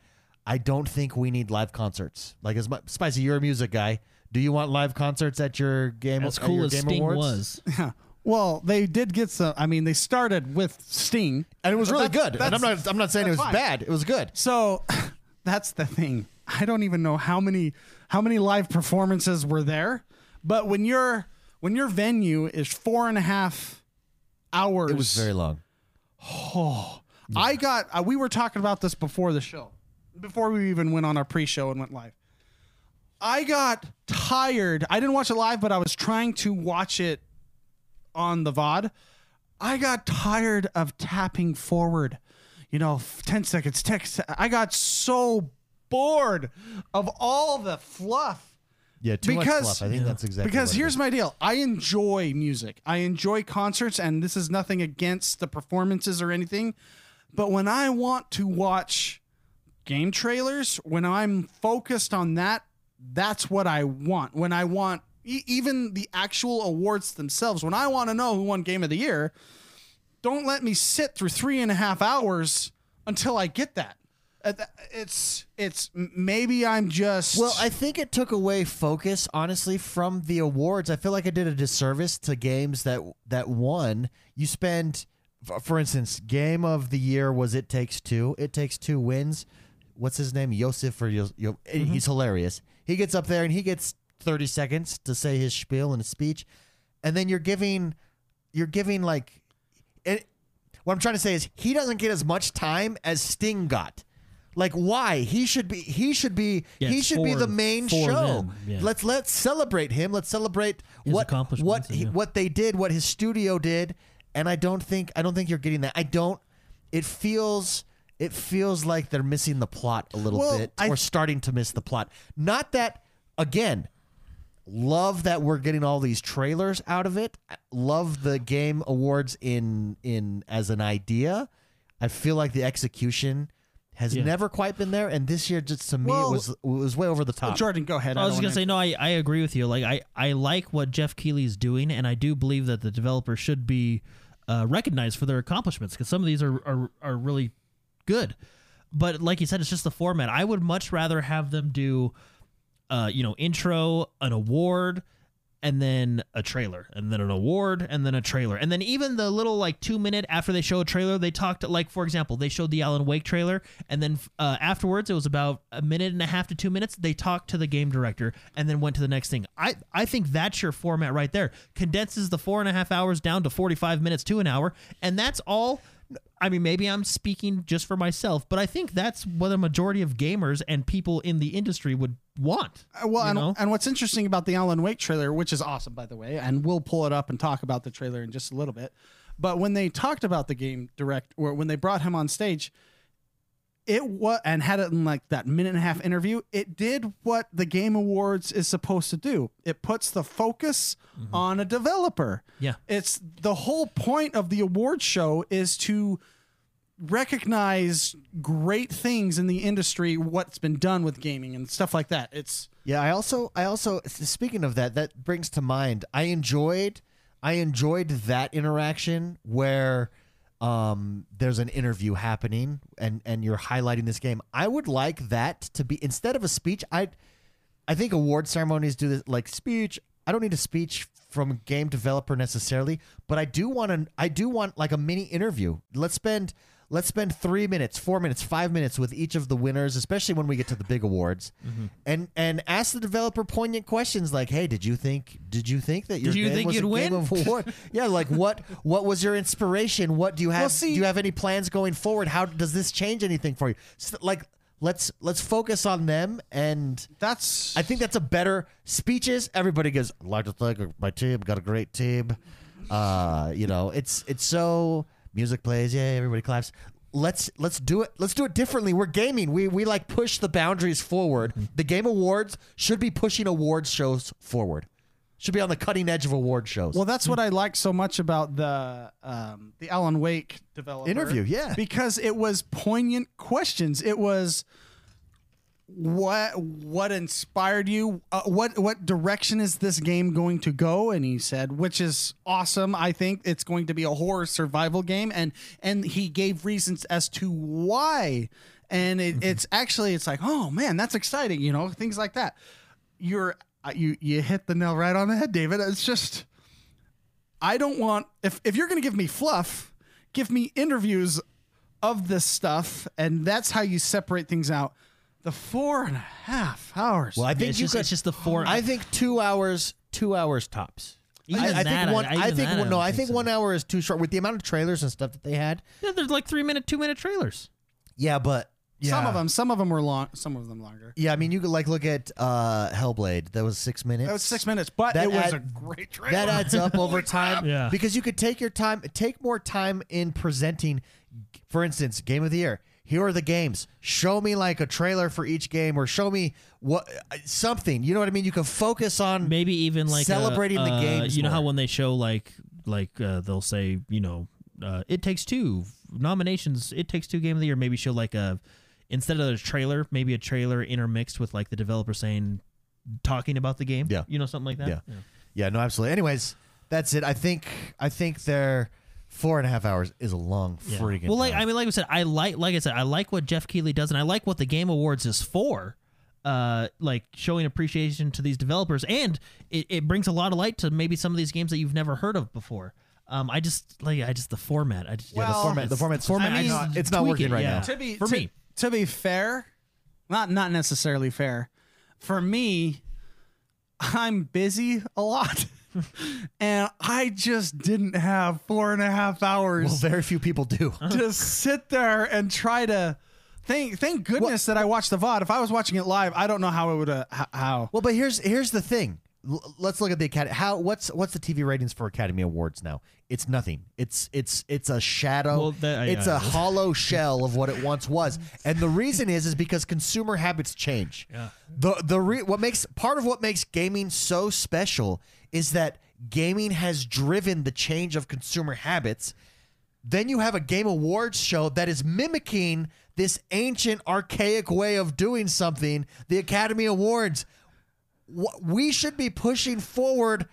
I don't think we need live concerts. Like as much, Spicy, you're a music guy. Do you want live concerts at your game? As cool your as game Sting awards? was. (laughs) well they did get some i mean they started with sting and it was really That's- good. And I'm not. I'm not saying it was fine. bad. It was good. so (laughs) that's the thing i don't even know how many how many live performances were there but when your when your venue is four and a half hours It was very long. Oh. I got uh, we were talking about this before the show before we even went on our pre-show and went live. I got tired. I didn't watch it live, but I was trying to watch it on the VOD. I got tired of tapping forward. You know, 10 seconds, text. I got so bored of all the fluff Yeah, too because much fluff. I think that's exactly because here's my deal. I enjoy music. I enjoy concerts, and this is nothing against the performances or anything. But when I want to watch game trailers, when I'm focused on that, that's what I want. When I want e- even the actual awards themselves, when I want to know who won Game of the Year, don't let me sit through three and a half hours until I get that. Uh, It's it's maybe I'm just Well, I think it took away focus, honestly, from the awards. I feel like I did a disservice to games that that won. You spend, for instance, game of the year was It Takes Two. It Takes Two wins. What's his name? Yosef or Yo- Yo- he's hilarious. He gets up there and he gets thirty seconds to say his spiel and his speech, and then you're giving, you're giving like, it, what I'm trying to say is he doesn't get as much time as Sting got. Like why? He should be he should be Yeah, he should be the main show. yeah. Let's let's celebrate him. Let's celebrate His what what he, yeah. what they did, what his studio did, and I don't think I don't think you're getting that. I don't. It feels it feels like they're missing the plot a little Well, bit, I- or starting to miss the plot. Not that again. Love that we're getting all these trailers out of it. Love the game awards in in as an idea. I feel like the execution has Yeah. never quite been there, and this year just to me Well- was it was way over the top. Jordan, go ahead. I was gonna wanna- say no. I, I agree with you. Like I, I like what Geoff Keighley's doing, and I do believe that the developer should be uh, recognized for their accomplishments because some of these are, are are really good. But like you said, it's just the format. I would much rather have them do, uh, you know, intro, an award, and then a trailer, and then an award, and then a trailer, and then even the little like two minute after they show a trailer, they talked like for example, they showed the Alan Wake trailer, and then uh, afterwards it was about a minute and a half to two minutes. They talked to the game director, and then went to the next thing. I I think that's your format right there. Condenses the four and a half hours down to forty five minutes to an hour, and that's all. I mean, maybe I'm speaking just for myself, but I think that's what a majority of gamers and people in the industry would want. Uh, Well, and, and what's interesting about the Alan Wake trailer, which is awesome, by the way, and we'll pull it up and talk about the trailer in just a little bit. But when they talked about the game direct, or when they brought him on stage, it what and had it in like that minute and a half interview. It did what the Game Awards is supposed to do. It puts the focus on a developer. Yeah. it's the whole point of the award show is to recognize great things in the industry, what's been done with gaming and stuff like that. It's Yeah, I also I also speaking of that, that brings to mind I enjoyed I enjoyed that interaction where um there's an interview happening and and you're highlighting this game. I would like that to be instead of a speech, I I think award ceremonies do this like speech. I don't need a speech from a game developer necessarily, but I do want to I do want like a mini interview. Let's spend let's spend 3 minutes, 4 minutes, 5 minutes with each of the winners, especially when we get to the big awards. Mm-hmm. And and ask the developer poignant questions like, "Hey, did you think did you think that your Did you game think was you'd a win?" game of award?" (laughs) yeah, like what what was your inspiration? What do you have Well, see- do you have any plans going forward? How does this change anything for you? S- like let's let's focus on them and that's I think that's a better speeches. Everybody goes, I'd like to thank my team. Got a great team. Uh, you know, it's it's so music plays, yeah, everybody claps. Let's let's do it. Let's do it differently. We're gaming. We we like push the boundaries forward. The game awards should be pushing awards shows forward. Should be on the cutting edge of award shows. well, that's what I like so much about the um, the Alan Wake developer Interview, yeah. because it was poignant questions. It was what what inspired you? Uh, what what direction is this game going to go? And he said, which is awesome. I think it's going to be a horror survival game, and and he gave reasons as to why. And it, it's actually it's like, oh man, that's exciting. You know, things like that. You're uh, you you hit the nail right on the head, David. It's just I don't want if if you're going to give me fluff, give me interviews of this stuff, and that's how you separate things out. The four and a half hours. well, I think it's you just, could, it's just the four. I think two hours, two hours tops. Even I, I that, think one. I- I, think that one- no. don't I think think so. one hour is too short with the amount of trailers and stuff that they had. yeah, there's like three minute, two minute trailers. Yeah, but Some of them, some of them were long, some of them longer. Yeah, I mean, you could like look at uh, Hellblade. That was six minutes. That was six minutes, but That it was add- a great trailer. That adds up (laughs) over time. Yeah. Because you could take your time, take more time in presenting. For instance, game of the year. Here are the games. Show me like a trailer for each game, or show me what something. You know what I mean? You can focus on. maybe even like Celebrating uh, the uh, games You know how when they show like like uh, they'll say you know uh, it takes two nominations. It takes two game of the year. Maybe show like a instead of a trailer, maybe a trailer intermixed with like the developer saying talking about the game. Yeah. you know something like that. Yeah. Yeah, no, absolutely. Anyways, that's it. I think I think their four and a half hours is a long Yeah. freaking. Well, like time. I mean, like I said, I like like I said, I like what Geoff Keighley does, and I like what the Game Awards is for. Uh, like showing appreciation to these developers, and it, it brings a lot of light to maybe some of these games that you've never heard of before. Um, I just like I just the format. I just yeah, the format. The format's format. I I mean, just it's, it's not working it, right yeah. now. to be For to, me. to be fair, not not necessarily fair. For me, I'm busy a lot, (laughs) and I just didn't have four and a half hours Well, very few people do. to sit there and try to. Thank thank goodness that I watched the VOD. If I was watching it live, I don't know how it would uh, how. Well, but here's here's the thing. L- let's look at the academy. How what's what's the TV ratings for Academy Awards now? It's nothing. It's it's it's a shadow. Well, that- it's yeah. a hollow (laughs) shell of what it once was. And the reason is is because consumer habits change. Yeah. The the re- what makes part of what makes gaming so special is that gaming has driven the change of consumer habits. Then you have a Game Awards show that is mimicking this ancient, archaic way of doing something, the Academy Awards. We should be pushing forward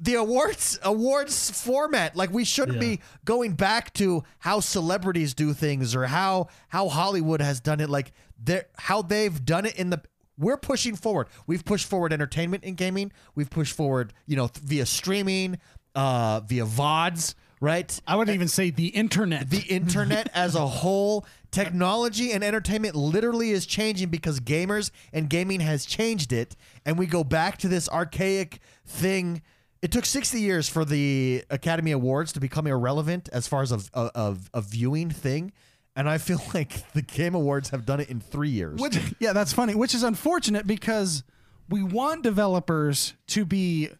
the awards awards format. Like we shouldn't Yeah. be going back to how celebrities do things or how how Hollywood has done it. Like they how they've done it in the. We're pushing forward. We've pushed forward entertainment in gaming. We've pushed forward, you know, th- via streaming, uh, via VODs, right? I would even say the internet. the internet (laughs) as a whole technology and entertainment literally is changing because gamers and gaming has changed it and we go back to this archaic thing it took 60 years for the academy awards to become irrelevant as far as a, a, a, viewing thing and i feel (laughs) like the game awards have done it in three years Which, yeah, that's funny. Which is unfortunate because we want developers to be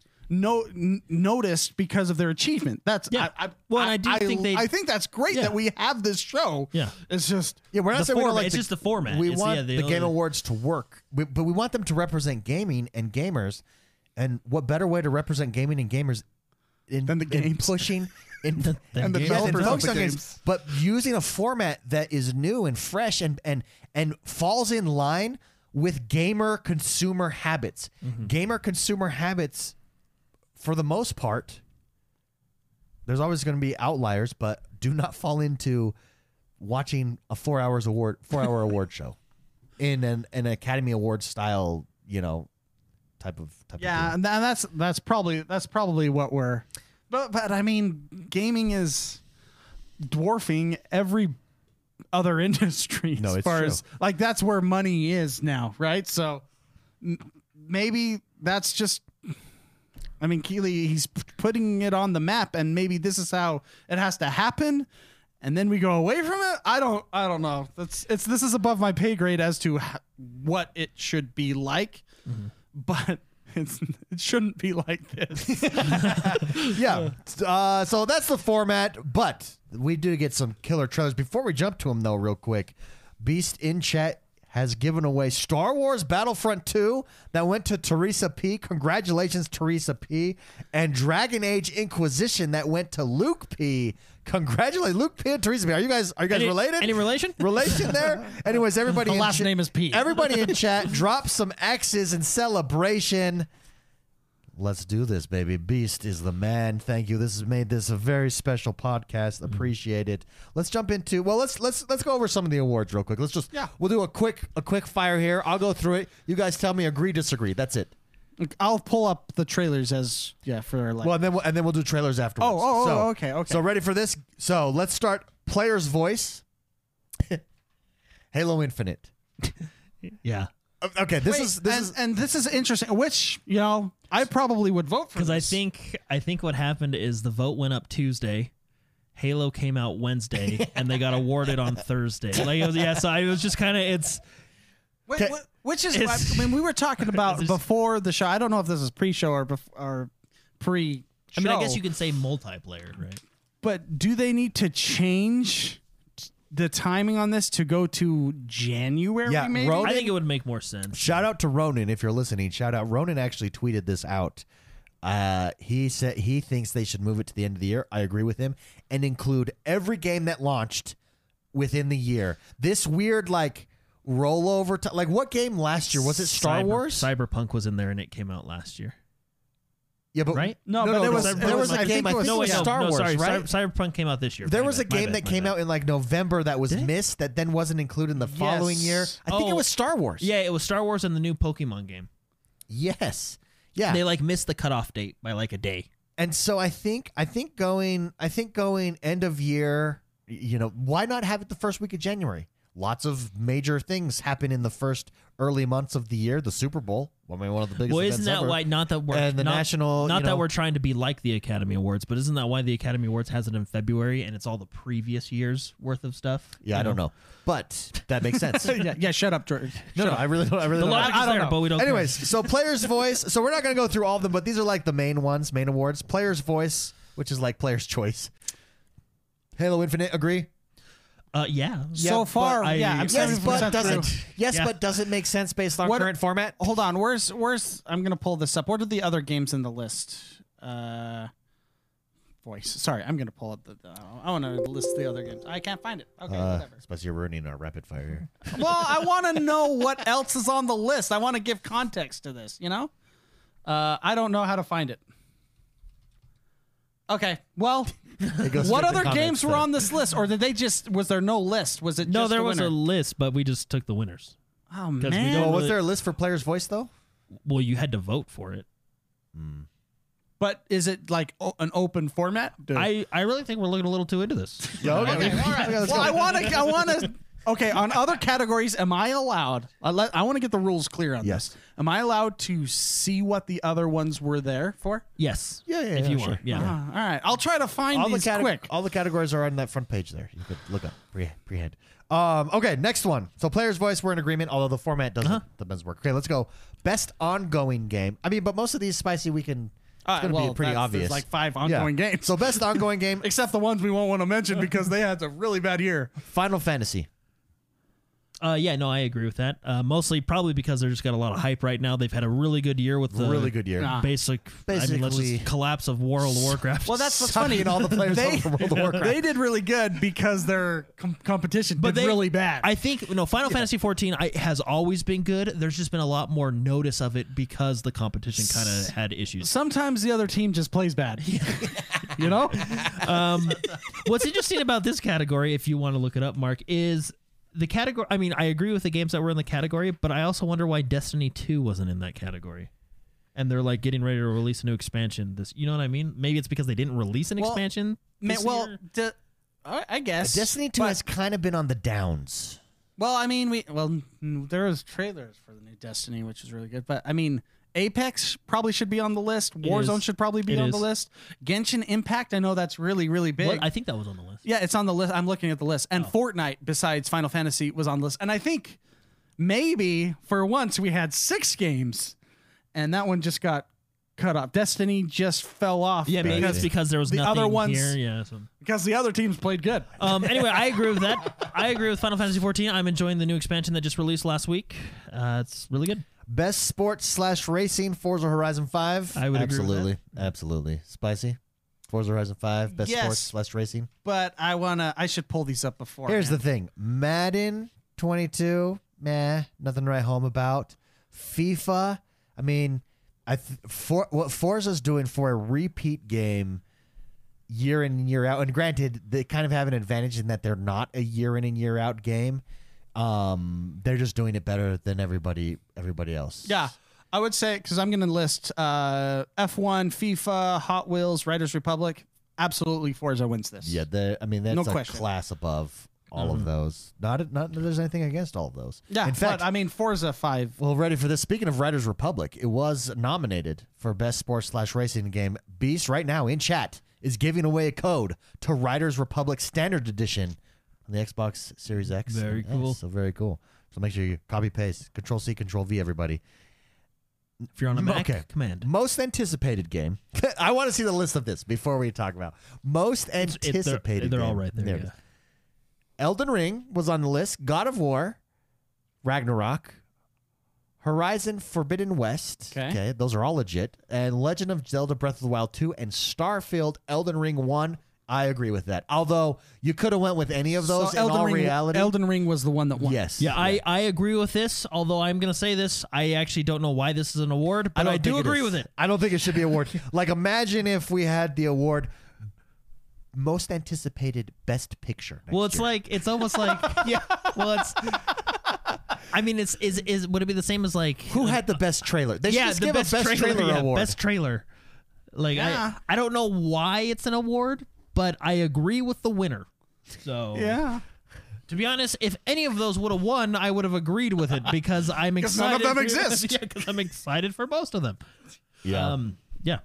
no n- noticed because of their achievement. That's Yeah. I, I, Well, and I do think they- I think that's great Yeah. that we have this show. Yeah. it's just yeah, we're not The saying we don't like it's the- just the format. We It's- want yeah, the, the Game Awards to work, we, but we want them to represent gaming and gamers. And what better way to represent gaming and gamers in, Than the in pushing (laughs) in Than And the games. yeah, developers of focus the on games, games. but using a format that is new and fresh and and and falls in line with gamer consumer habits. Mm-hmm. Gamer consumer habits, for the most part, there's always going to be outliers, but do not (laughs) fall into watching a four hours award four hour (laughs) award show in an, an Academy Award style, you know, type of type yeah, of and tha- that's that's probably that's probably what we're. But but I mean, gaming is dwarfing every other (laughs) industry No, as it's far true. as like that's where money is now, right? So m- maybe that's just. I mean, Keighley, he's p- putting it on the map, and maybe this is how it has to happen, and then we go away from it. I don't, I don't know. That's it's this is above my pay grade as to h- what it should be like, but (laughs) it's it shouldn't be like this. (laughs) (laughs) yeah. Uh, so that's the format, but we do get some killer trailers. Before we jump to them, though, real quick, Beast in chat has given away Star Wars Battlefront 2 that went to Teresa P. Congratulations, Teresa P. And Dragon Age Inquisition that went to Luke P. Congratulations, Luke P. and Teresa P. Are you guys are you guys Any- related? Any relation? (laughs) relation there? Anyways, everybody The last cha- name is P. Everybody in chat, drop some X's in celebration. Let's do this, baby. Beast is the man. Thank you. This has made this a very special podcast. Mm-hmm. Appreciate it. Let's jump into well, let's let's let's go over some of the awards real quick. Let's just Yeah. we'll do a quick a quick fire here. I'll go through it. You guys tell me agree, disagree. That's it. I'll pull up the trailers as yeah for like. Well, and then we'll, and then we'll do trailers afterwards. Oh, oh, so, oh, okay, okay. So ready for this? So let's start. Player's voice. (laughs) Halo Infinite. (laughs) Yeah. Uh, okay, this Wait, is this and, is and this is interesting. Which you know, I probably would vote for Because I think I think what happened is the vote went up Tuesday, Halo came out Wednesday (laughs) and they got awarded on Thursday. Like it was, yeah, so I was just kind of it's Wait, Okay. wh- which is, It's- I mean, we were talking (laughs) about before the show. I don't know if this is pre-show or bef- or pre. I mean, I guess you can say multiplayer, right? But do they need to change the timing on this to go to January? Yeah, maybe. Ronan- I think it would make more sense. Shout out to Ronan if you're listening. Shout out. Ronan actually tweeted this out. Uh, he said he thinks they should move it to the end of the year. I agree with him and include every game that launched within the year. This weird like rollover. T- like what game last year was it? Star Cyber- Wars. Cyberpunk was in there and it came out last year. Yeah, but Right? No, but there was- there there was was a like- game. I think no, it was no, Star no, Wars, sorry. right? Cyberpunk came out this year. There was a bad, game bad, that my came bad. out in like November that was Did it? missed that then wasn't included in the following year. I think it Oh. was Star Wars. Yeah, it was Star Wars and the new Pokemon game. Yes. Yeah. They like missed the cutoff date by like a day. And so I think I think going I think going end of year, you know, why not have it the first week of January? Lots of major things happen in the first early months of the year. The Super Bowl, I mean, one of the biggest. Well, isn't that ever. why? Not that we're And the not, national, Not you that we're trying to be like the Academy Awards, but isn't that why the Academy Awards has it in February and it's all the previous year's worth of stuff? Yeah, I don't know, but that makes sense. (laughs) yeah, yeah, shut up, George. no, no, I really don't. I really The don't. logic I is don't there, know. but we don't. care. Anyways, so player's voice. So we're not going to go through all of them, but these are like the main ones, main awards. Player's voice, which is like player's choice. Halo Infinite, agree? Uh, yeah. so Yeah, far, I- yeah, I'm Yes, Yes, 70% but through. doesn't. Yes, Yeah. but doesn't make sense based on What- current format. Hold on, where's where's? I'm gonna pull this up. What are the other games in the list? Uh, voice. Sorry, I'm gonna pull up the. Uh, I want to list the other games. I can't find it. Okay, Uh, whatever. especially you're ruining our rapid fire here. (laughs) well, I want to know what else is on the list. I want to give context to this. You know, uh, I don't know how to find it. Okay, well, It goes what straight to other comments games were on this list, or did they just? Was there no list? Was it No, just there the was winner? a list, but we just took the winners. Oh we man, don't Well, was really- there a list for player's voice though? Well, you had to vote for it. but is it like o- an open format? I, I really think we're looking a little too into this. Yeah, okay. Okay, all right. Okay, well, go. I want to. I want to. Okay, on other categories, am I allowed? I, let, I want to get the rules clear on Yes. this. Am I allowed to see what the other ones were there for? Yes. Yeah, yeah, If yeah, you sure. want. Yeah. Ah, all right, I'll try to find all the these cate- quick. all the categories are on that front page there. You could look up pre prehand. Um, okay, next one. So player's voice, we're in agreement, although the format doesn't Uh-huh. doesn't work. Okay, let's go. Best ongoing game. I mean, but most of these spicy we can it's gonna well, be pretty that's- obvious. There's like five Yeah. ongoing games. So best ongoing (laughs) game, except the ones we won't want to mention because they had a really bad year. Final Fantasy. Uh, yeah, no, I agree with that. Uh, mostly probably because they're just got a lot of hype right now. They've had a really good year with the really good year. Nah. basic, I mean, let's Basically- just collapse of World of Warcraft. Well, that's what's Sucking funny. all the players they, over World of (laughs) Warcraft. they did really good because their com- competition but did they, really bad. I think you no Final Fantasy 14 I, has always been good. There's just been a lot more notice of it because the competition kind of had issues. Sometimes the other team just plays bad. (laughs) you know? Um, what's interesting about this category, if you want to look it up, Mark, is the category. I mean, I agree with the games that were in the category, but I also wonder why Destiny 2 wasn't in that category. And they're like getting ready to release a new expansion. This, you know what I mean? Maybe it's because they didn't release an Well, expansion. Man, well, year? d- I I guess Destiny 2 but- has kind of been on the downs. Well, I mean, we well there was trailers for the new Destiny, which is really good. But I mean, Apex probably should be on the list. Warzone should probably be It on the list. Genshin Impact, I know that's really really big. Well, I think that was on the list. yeah, it's on the list. I'm looking at the list, Oh. and Fortnite, besides Final Fantasy, was on the list. And I think maybe for once we had six games, and that one just got cut off. Destiny just fell off. Yeah, maybe because it's because there was the nothing other ones- here. Yeah. So. because the other teams played good. Um, (laughs) anyway, I agree with that. I agree with Final Fantasy 14. I'm enjoying the new expansion that just released last week. Uh, it's really good. Best sports slash racing, Forza Horizon 5. I would agree with Absolutely. Absolutely. Spicy. Forza Horizon 5, best Yes. sports slash racing. But I wanna, I should pull these up before. Here's the thing Madden 22, meh, nothing to write home about. FIFA, I mean, I th- for what Forza's doing for a repeat game year in and year out, and granted, they kind of have an advantage in that they're not a year in and year out game. Um, they're just doing it better than everybody everybody else. Yeah, I would say because I'm going to list uh, F1, FIFA, Hot Wheels, Riders Republic. Absolutely, Forza wins this. Yeah, the I mean that's No a question. class above all of those. Not not that there's anything against all of those. yeah. in fact, but, I mean Forza Five. Well, ready for this. Speaking of Riders Republic, it was nominated for best sports slash racing game. Beast right now in chat is giving away a code to Riders Republic Standard Edition on the Xbox Series X. Very and S. cool. So very cool. So make sure you copy paste, Control C, Control V, everybody. If you're on a Mac, Okay. command. Most anticipated game. (laughs) I want to see the list of this before we talk about most It's- it- they're- anticipated. They're, all game. right there. it yeah. Elden Ring was on the list. God of War, Ragnarok, Horizon Forbidden West. Okay. those are all legit. And Legend of Zelda Breath of the Wild 2 and Starfield Elden Ring 1. I agree with that. Although you could have went with any of those So in Elden all Ring, reality. Elden Ring was the one that won. yes. Yeah, I, I agree with this. Although I'm going to say this, I actually don't know why this is an award, but I, don't do agree is. with it. I don't think it should be award. (laughs) like imagine if we had the award most anticipated best picture. Well, it's year. like it's almost like (laughs) yeah. Well, it's. I mean, it's is is would it be the same as like who had the best trailer? They yeah just the give best, a best trailer, yeah, award. best trailer. Like Yeah. I I don't know why it's an award, but I agree with the winner. So Yeah. To be honest, if any of those would have won, I would have agreed with it because (laughs) I'm 'Cause none of excited. them for- exist. (laughs) yeah, because I'm excited for most of them. yeah. Um, yeah,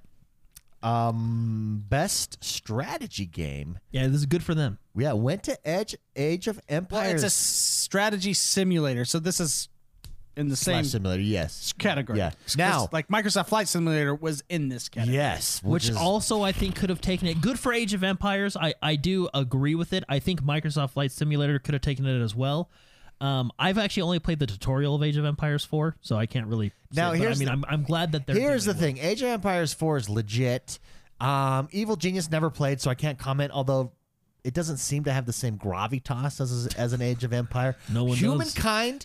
Um, best strategy game. yeah. This is good for them. Yeah, went to Edge Age of Well, Empires. it's a strategy simulator, so this is in the same Flash simulator. Yes. category. Yeah. 'Cause, Now- like Microsoft Flight Simulator was in this category. Yes. Which is- also I think could have taken it. Good for Age of Empires. I, I do agree with it. I think Microsoft Flight Simulator could have taken it as well. Um, I've actually only played the tutorial of Age of Empires 4, so I can't really. say Now, it, but here's I mean, the- I'm, I'm glad that they're. Here's the doing thing: Age of Empires Four is legit. Um, Evil Genius never played, so I can't comment. Although it doesn't seem to have the same gravitas as as an Age of Empire. No one knows. Humankind.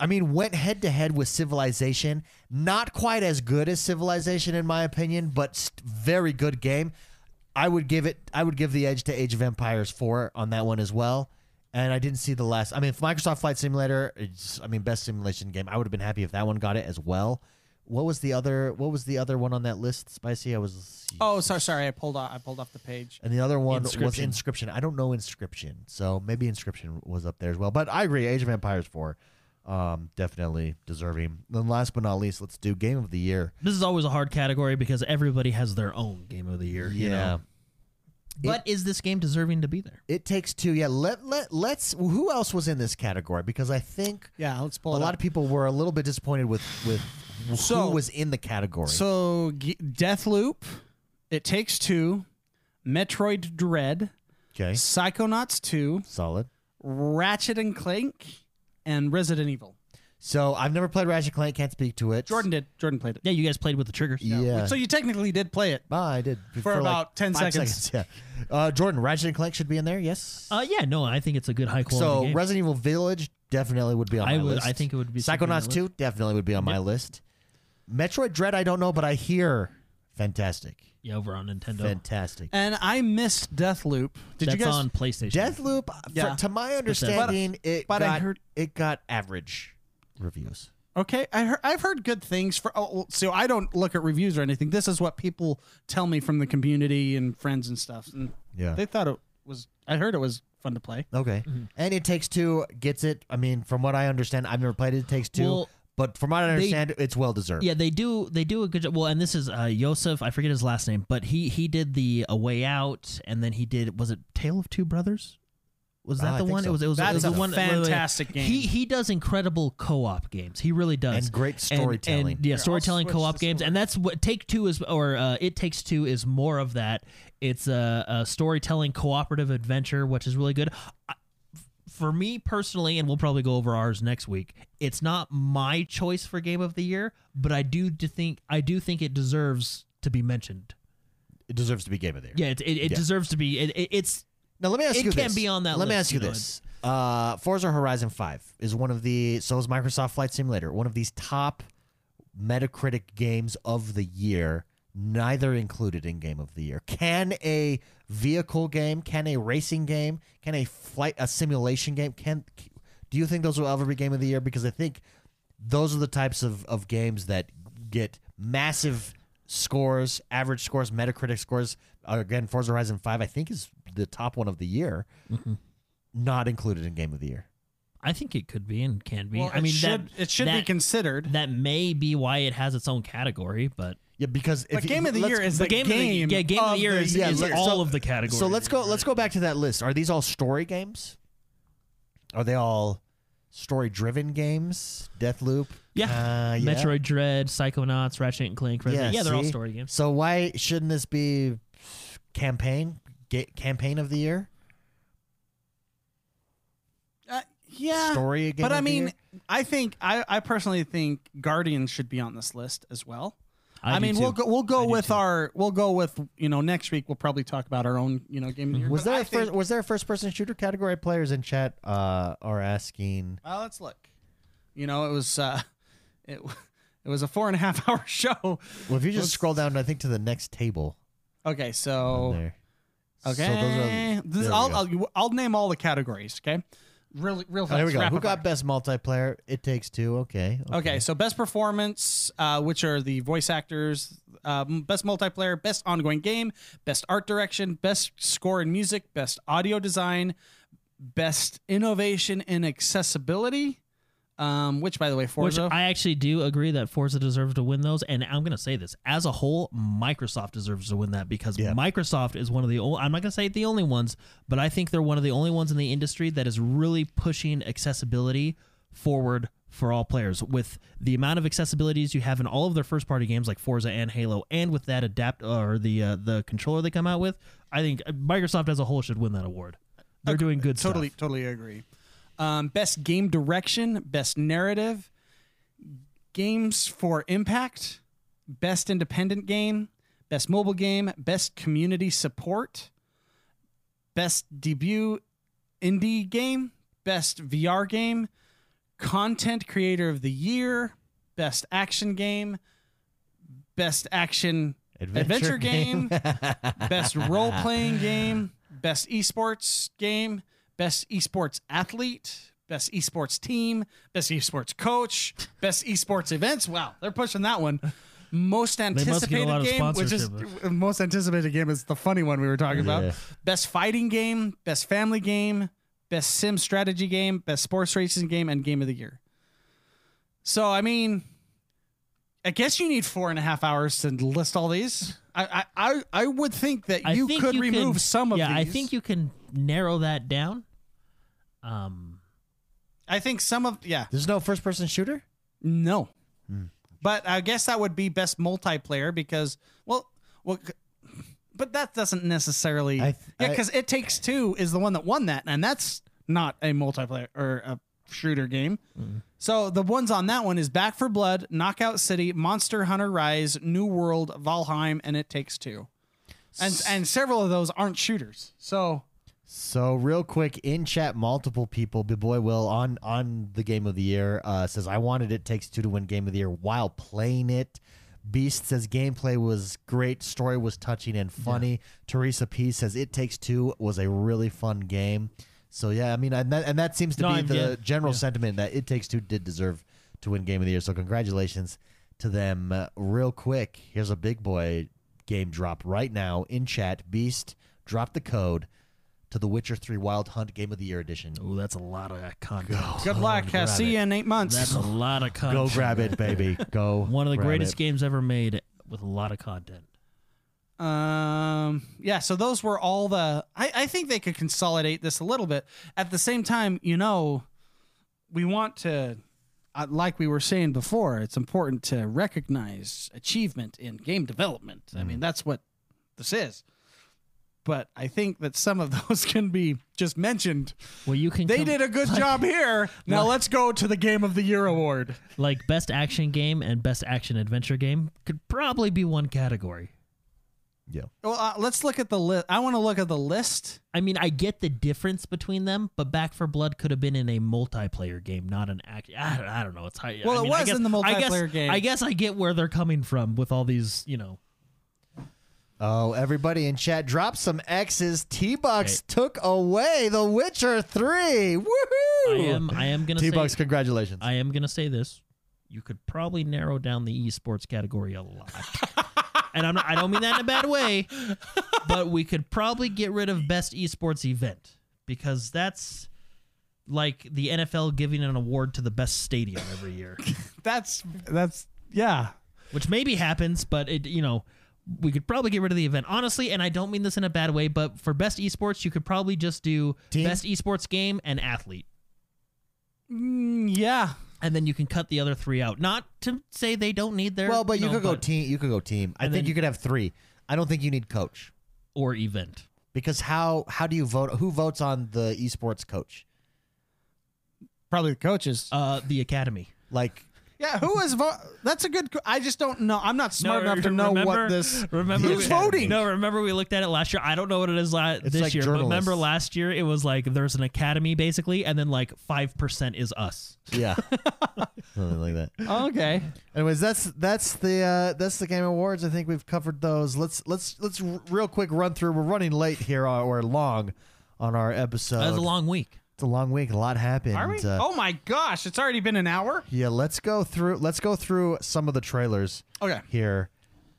I mean, went head to head with Civilization. Not quite as good as Civilization, in my opinion, but st- very good game. I would give it. I would give the edge to Age of Empires Four on that one as well. And I didn't see the last. I mean, if Microsoft Flight Simulator, it's, I mean, best simulation game. I would have been happy if that one got it as well. What was the other? What was the other one on that list? Spicy. I was. Oh, sorry, sorry. I pulled off. I pulled off the page. And the other one was Inscryption. Inscryption. I don't know Inscryption, so maybe Inscryption was up there as well. But I agree, Age of Empires four, um, definitely deserving. Then last but not least, let's do Game of the Year. This is always a hard category because everybody has their own game of the year. You know? But is this game deserving to be there? It takes two. Yeah, let let let's. Who else was in this category? Because I think Yeah, let's pull a it lot up. of people were a little bit disappointed with with So- who was in the category. So, G- Deathloop, It Takes Two, Metroid Dread, okay, Psychonauts 2, solid. Ratchet and Clank, and Resident Evil. So I've never played Ratchet Clank. Can't speak to it. Jordan did. Jordan played it. Yeah, you guys played with the triggers. Yeah. So you technically did play it. Ah, I did For like about 10 five seconds. Yeah. Uh, Jordan, Ratchet and Clank should be in there. Yes. Uh, yeah, no, I think it's a good high quality so game. Resident Evil Village definitely would be on I my would- list. I think it would be something on Psychonauts the Two definitely would be on my list. Metroid Dread, I don't know, but I hear fantastic, yeah, over on Nintendo. fantastic. And I missed Deathloop. Did That's you guys? on PlayStation. Deathloop, Yeah. for, to my understanding, it but I got heard- it got average reviews. Okay, I heard, I've heard good things for. Oh, so I don't look at reviews or anything. This is what people tell me from the community and friends and stuff. And Yeah. they thought it was. I heard it was fun to play. Okay. Mm-hmm. And It Takes Two gets it. I mean, from what I understand, I've never played it. It Takes Two, Well, but from what I understand, it's well deserved. Yeah, they do. They do a good job. Well, and this is uh, Yosef. I forget his last name, but he he did the A Way Out, and then he did was it Tale of Two Brothers? Was that I the one? so. It was. It was. That it was is the a one. wait, wait, wait. fantastic game. He he does incredible co-op games. He really does. And great storytelling. And, yeah, I'll storytelling co-op games, story. and that's what Take Two is, or uh, It Takes Two is more of that. It's a, a storytelling cooperative adventure, which is really good. I- For me personally, and we'll probably go over ours next week. It's not my choice for game of the year, but I do d- think I do think it deserves to be mentioned. It deserves to be Game of the Year. Yeah, it, it, it Yeah. deserves to be. It, it, it's Now let me ask It you can this. be on that Let me ask you you know, this. Uh, Forza Horizon 5 is one of the so is Microsoft Flight Simulator, one of these top Metacritic games of the year, neither included in game of the year. Can a vehicle game, can a racing game, can a flight a simulation game can do you think those will ever be game of the year because I think those are the types of, of games that get massive scores, average scores, Metacritic scores. Uh, again, Forza Horizon 5, I think, is the top one of the year, not included in Game of the Year. I think it could be and can be. Well, I mean, it should, that it should be considered. that may be why it has its own category, but Yeah, because if But game of the year is The the game, game. of the, yeah, game of the year is, yeah, is let- all so- of the categories. So let's go. Let's go back to that list. Are these all story games? Are they all story-driven games? Deathloop. Yeah. Uh, yeah. Metroid Dread, Psychonauts, Ratchet and Clank, Resident. Yeah, they're all story games. So why shouldn't this be campaign Ga- campaign of the year? Uh, yeah. Story game But I of the mean, year? I think I, I personally think Guardians should be on this list as well. I, I, mean, too. we'll go we'll go do with our we'll go with you know next week we'll probably talk about our own you know game of the year. Was But there I a first, was there a first-person shooter category? Players in chat uh, are asking. Uh, let's look. You know, it was uh, (laughs) it it was a four and a half (laughs) hour show. Well, if you just Let's- scroll down, I think to the next table. Okay, so okay, So those are, This- I'll. I'll I'll name all the categories. Okay, really real Oh, fast. there we go. Who got fire. best multiplayer? It takes two. Okay. Okay, so best performance, uh, which are the voice actors, um, best multiplayer, best ongoing game, best art direction, best score and music, best audio design, best innovation and accessibility. Um, which, by the way, Which Forza. I actually do agree that Forza deserves to win those, and I'm going to say this as a whole, Microsoft deserves to win that because Yeah. Microsoft is one of the. Only, I'm not going to say the only ones, but I think they're one of the only ones in the industry that is really pushing accessibility forward for all players. With the amount of accessibilities you have in all of their first party games like Forza and Halo, and with that adapt or the uh, the controller they come out with, I think Microsoft as a whole should win that award. They're doing good totally, stuff. totally agree. Um, best game direction, best narrative, games for impact, best independent game, best mobile game, best community support, best debut indie game, best VR game, content creator of the year, best action game, best action adventure, game, (laughs) best role playing game, best esports game, best esports athlete, best esports team, best esports coach, (laughs) best esports events. Wow, they're pushing that one. Most must get a anticipated game, which is most anticipated game is the funny one we were talking Yeah. about. Best fighting game, best family game, best sim strategy game, best sports racing game, and game of the year. So I mean, I guess you need four and a half hours to list all these. I I I, would think that you think could you remove can- some of yeah, these. I think you can narrow that down. Um, I think some of yeah There's no first-person shooter. no, Hmm. but I guess that would be best multiplayer because well well. But that doesn't necessarily, I th- yeah, because It Takes Two is the one that won that, and that's not a multiplayer or a shooter game. Hmm. So the ones on that one is Back 4 Blood, Knockout City, Monster Hunter Rise, New World, Valheim, and It Takes Two, and and several of those aren't shooters. So So real quick in chat, multiple people. Big boy Will on on the game of the year uh, says I wanted it takes two to win game of the year while playing it. Beast says gameplay was great, story was touching and funny. Teresa P says it takes two was a really fun game. So yeah, I mean, and that, and that seems to No, be I'm- the yeah, general yeah. sentiment that it takes two did deserve to win game of the year. So congratulations to them. Uh, real quick, here's a big boy game drop right now in chat. Beast, drop the code to the Witcher 3 Wild Hunt Game of the Year edition. oh, that's a lot of content. good luck. Grab see it. you in eight months. That's a lot of content. Go grab it, baby. (laughs) Go. One of the grab greatest it. games ever made with a lot of content. Um. Yeah. So those were all the. I, I think they could consolidate this a little bit. At the same time, you know, we want to, uh, like we were saying before, it's important to recognize achievement in game development. I mean, that's what this is. But I think that some of (laughs) those can be just mentioned. Well, you can They com- did a good job here. (laughs) Now let's go to the Game of the Year award. like best action game and best action adventure game could probably be one category. Yeah. Well, uh, let's look at the list. I want to look at the list. I mean, I get the difference between them, but Back 4 Blood could have been in a multiplayer game, not an act. I don't, I don't know. It's hard. Well, I it mean, I was guess- in the multiplayer I guess- game. I guess I get where they're coming from with all these, you know. Oh, everybody in chat, drop some X's. T Bucks Okay. took away The Witcher 3. Woohoo! I am. I am gonna T say. Bucks, congratulations. I am gonna say this. You could probably narrow down the esports category a lot. (laughs) and I'm not, I don't mean that in a bad way, but we could probably get rid of best esports event because that's like the NFL giving an award to the best stadium every year. (laughs) That's that's yeah. which maybe happens, but it you know we could probably get rid of the event honestly. And I don't mean this in a bad way, but for best esports, you could probably just do Team? best esports game and athlete. Mm, yeah. and then you can cut the other three out. Not to say they don't need their Well, but you know, could go team. You could go team. I And think then- you could have three. I don't think you need coach or event. because how how do you vote? Who votes on the esports coach? Probably the coaches. Uh, the academy. Like yeah, who is vo- That's a good. I just don't know. I'm not smart enough to know what this. Remember Who's we- voting? No, remember we looked at it last year. I don't know what it is la- It's this like year, but remember last year it was like there's an academy basically, and then like five percent is us. yeah, (laughs) something like that. okay. Anyways, that's that's the uh, that's the game awards. I think we've covered those. Let's let's let's r- real quick run through. We're running late here uh, or long on our episode. That was a long week. It's a long week. A lot happened. Are we? Uh, oh my gosh! It's already been an hour. Yeah, let's go through. Let's go through some of the trailers Okay. here.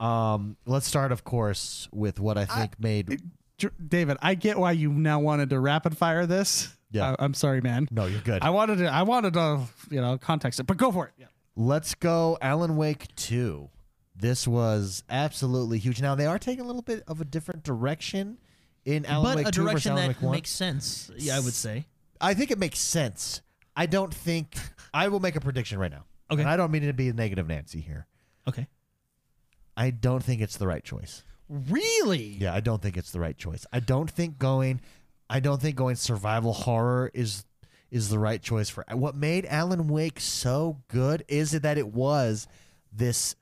Um, let's start, of course, with what I think made. J- David, I get why you now wanted to rapid fire this. Yeah. I, am sorry, man. No, you're good. I wanted to. I wanted to. You know, context it, but go for it. Yeah. Let's go Alan Wake 2. This was absolutely huge. Now, they are taking a little bit of a different direction in Alan but Wake a 2 versus direction that Wake 1. makes sense. Yeah, I would say. I think it makes sense. I don't think. I will make a prediction right now. (laughs) Okay. And I don't mean to be a negative Nancy here. Okay. I don't think it's the right choice. Really? Yeah, I don't think it's the right choice. I don't think going I don't think going survival horror is is the right choice for what made Alan Wake so good is it that it was this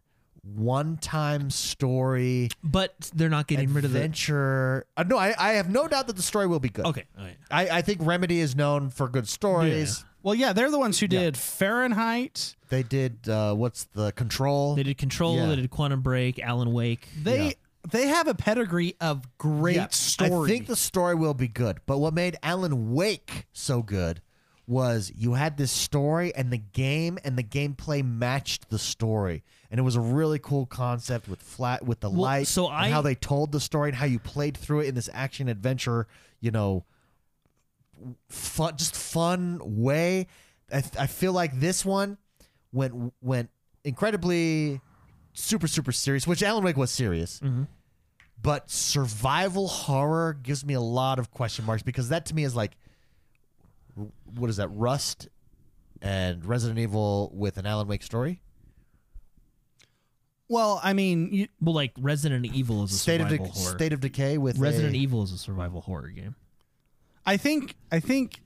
one-time story But they're not getting rid of the. adventure. Uh, no, I, I have no doubt that the story will be good. Okay. All right. I, I think Remedy is known for good stories. Well, yeah, they're the ones who did Fahrenheit. They did uh, what's the control? They did Control. Yeah. They did Quantum Break. Alan Wake. They Yeah. they have a pedigree of great Yeah, story. I think the story will be good. But what made Alan Wake so good was you had this story and the game and the gameplay matched the story. And it was a really cool concept with flat with the Well, light so and I- how they told the story and how you played through it in this action adventure, you know, fun just fun way. I, I feel like this one went went incredibly super super serious, which Alan Wake was serious. Mm-hmm. But survival horror gives me a lot of question marks because that to me is like, what is that? Rust and Resident Evil with an Alan Wake story. Well, I mean, you, Well, like Resident Evil is a State of survival De- horror. State of Decay with Resident a, Evil is a survival horror game. I think I think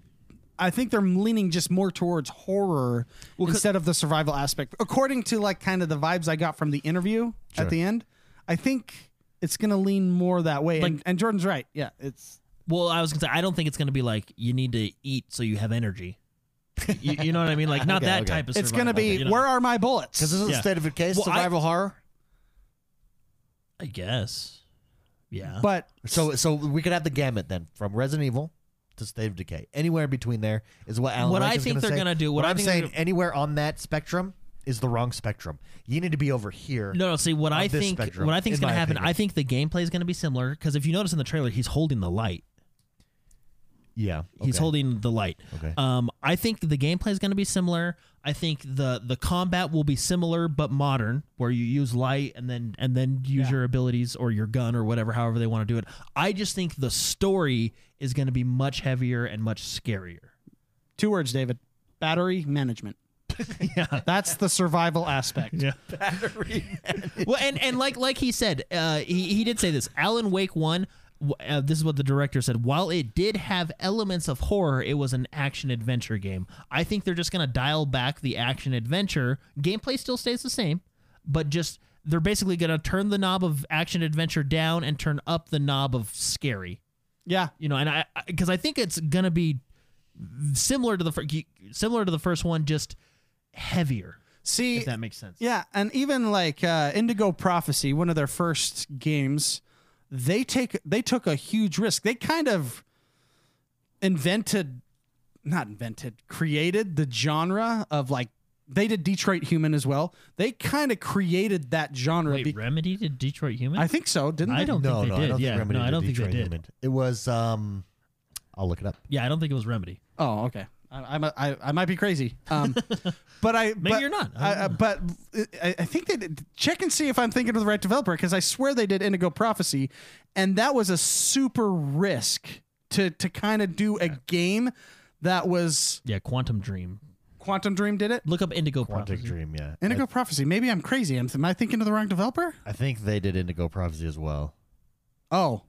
I think they're leaning just more towards horror instead of the survival aspect. According to like kind of the vibes I got from the interview Sure. at the end, I think it's going to lean more that way. and, Like- and Jordan's right. Yeah, it's Well, I was gonna say I don't think it's gonna be like you need to eat so you have energy. (laughs) you, you know what I mean? Like not Okay, that okay. type of. it's going to survival, be you know? where are my bullets? because this is Yeah. State of Decay Well, I- survival horror. I guess. Yeah. but So so we could have the gamut then from Resident Evil to State of Decay. Anywhere between there is what Alan What Wake I is think gonna they're say. gonna do- what I I'm think they're saying gonna- anywhere on that spectrum is the wrong spectrum. You need to be over here. no, no. See what on I this think. spectrum, what I think is in gonna my happen. opinion. I think the gameplay is gonna be similar because if you notice in the trailer, he's holding the light. Yeah, He's okay. holding the light. Okay. Um, I think the gameplay is going to be similar. I think the the combat will be similar but modern, where you use light and then and then use Yeah. your abilities or your gun or whatever, however they want to do it. I just think the story is going to be much heavier and much scarier. two words, David: battery management. (laughs) yeah. That's the survival aspect. Yeah. (laughs) Battery. well, and and like like he said, uh, he he did say this. Alan Wake one. Uh, this is what the director said. While it did have elements of horror, it was an action adventure game. I think they're just gonna dial back the action adventure. Gameplay still stays the same, but just they're basically gonna turn the knob of action adventure down and turn up the knob of scary. Yeah, You know, and I because I think it's gonna be similar to the fir- similar to the first one, just heavier. see, If that makes sense. Yeah, and even like uh, Indigo Prophecy, one of their first games, they take they took a huge risk. They kind of invented, not invented, created the genre of like they did Detroit Human as well. They kind of created that genre. Wait, be- Remedy did Detroit Human? I think so, didn't I they? don't no, think they no, did. I don't yeah, think Remedy no, I don't think they did. Human. It was um, I'll look it up. Yeah, I don't think it was Remedy. Oh, okay. I, I'm a, I, I might be crazy. Um, (laughs) but I Maybe but- you're not. I I, don't know. but I, I think they did, check and see if I'm thinking of the right developer because I swear they did Indigo Prophecy, and that was a super risk to to kind of do a game that was Yeah, Quantum Dream. Quantum Dream did it. Look up Indigo Quantic Prophecy. Dream, yeah. Indigo Prophecy. Maybe I'm crazy. Am, am I thinking of the wrong developer? I, I think they did Indigo Prophecy as well. Oh,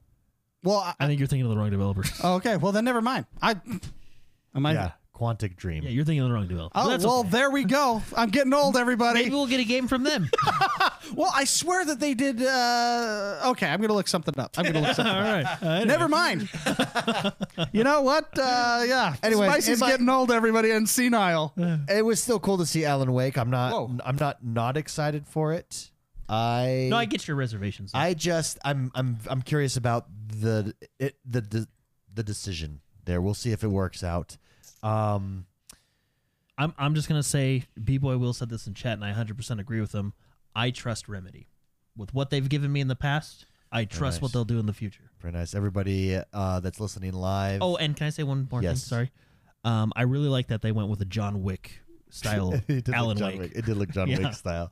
well. I, I think you're thinking of the wrong developer. oh, okay. Well, then never mind. I am I. yeah, Quantic Dream. yeah, you're thinking of the wrong developer. Oh But that's well, okay. there we go. I'm getting old, everybody. Maybe we'll get a game from them. (laughs) Well, I swear that they did. Uh, okay, I'm gonna look something up. I'm gonna look something (laughs) All up. right. Uh, Never mind. (laughs) you know what? Uh, yeah. Anyway, Spicy's am getting old, everybody, and senile. It was still cool to see Alan Wake. I'm not. Whoa. I'm not not excited for it. I. No, I get your reservations. I just. I'm. I'm. I'm curious about the it the the, the decision there. We'll see if it works out. Um. I'm I'm just gonna say, B Boy Will said this in chat, and I 100% agree with him. I trust Remedy with what they've given me in the past. I trust what they'll do in the future. Very nice. Everybody uh, that's listening live. Oh, and can I say one more Yes. thing? Sorry. Um, I really like that they went with a John Wick style it did look Alan John Wake. Wick. It did look John (laughs) Yeah. Wick style.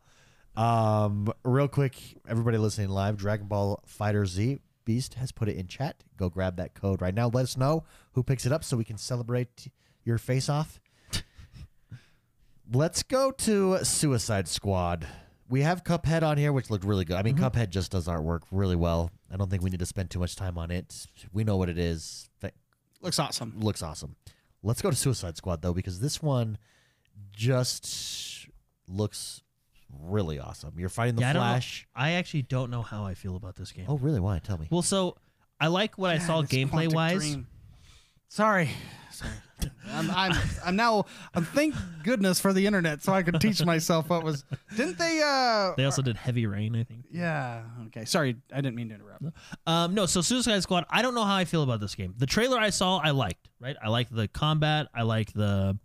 Um, real quick, everybody listening live, Dragon Ball FighterZ Beast has put it in chat. Go grab that code right now. Let us know who picks it up so we can celebrate your face off. Let's go to Suicide Squad. We have Cuphead on here, which looked really good. I mean, mm-hmm. Cuphead just does artwork really well. I don't think we need to spend too much time on it. We know what it is. Th- Looks awesome. looks awesome. Let's go to Suicide Squad though, because this one just looks really awesome. You're fighting the Yeah, I don't know- Flash. I actually don't know how I feel about this game. Oh, really? Why? Tell me. Well, so I like what I saw gameplay Quantic wise. Dream. Sorry. Sorry. I'm, I'm I'm now I'm thank goodness for the internet so I could teach myself what was didn't they uh They also did Heavy Rain, I think. yeah okay sorry I didn't mean to interrupt Um, no, so Suicide Squad. I don't know how I feel about this game. The trailer I saw, I liked. Right, I like the combat. I like the,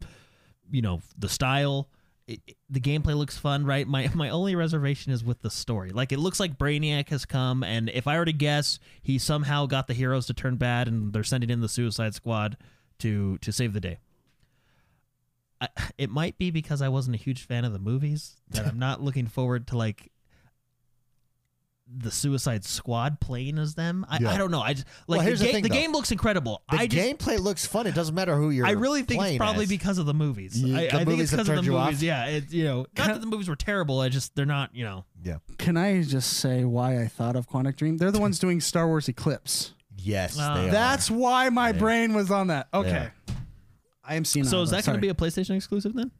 you know, the style. It, it- the gameplay looks fun. Right. My (laughs) my only reservation is with the story. Like it looks like Brainiac has come, and if I were to guess, he somehow got the heroes to turn bad, and they're sending in the Suicide Squad to to save the day. I, (laughs) it might be because I wasn't a huge fan of the movies that I'm (laughs) not looking forward to like the Suicide Squad playing as them. I, Yeah. I don't know. I just like Well, here's the, the ga- thing, the game looks incredible. The I just gameplay looks fun. It doesn't matter who you're. I really think it's probably as. because of the movies. Yeah, I, the I think movies it's because of the turned you off? movies. Yeah, it, you know, not that the movies were terrible. I just they're not. You know, Yeah. can I just say why I thought of Quantic Dream they're the ones doing Star Wars Eclipse Yes, ah. they are. that's why my Yeah. brain was on that okay Yeah. I am seeing so is that going to be a PlayStation exclusive then?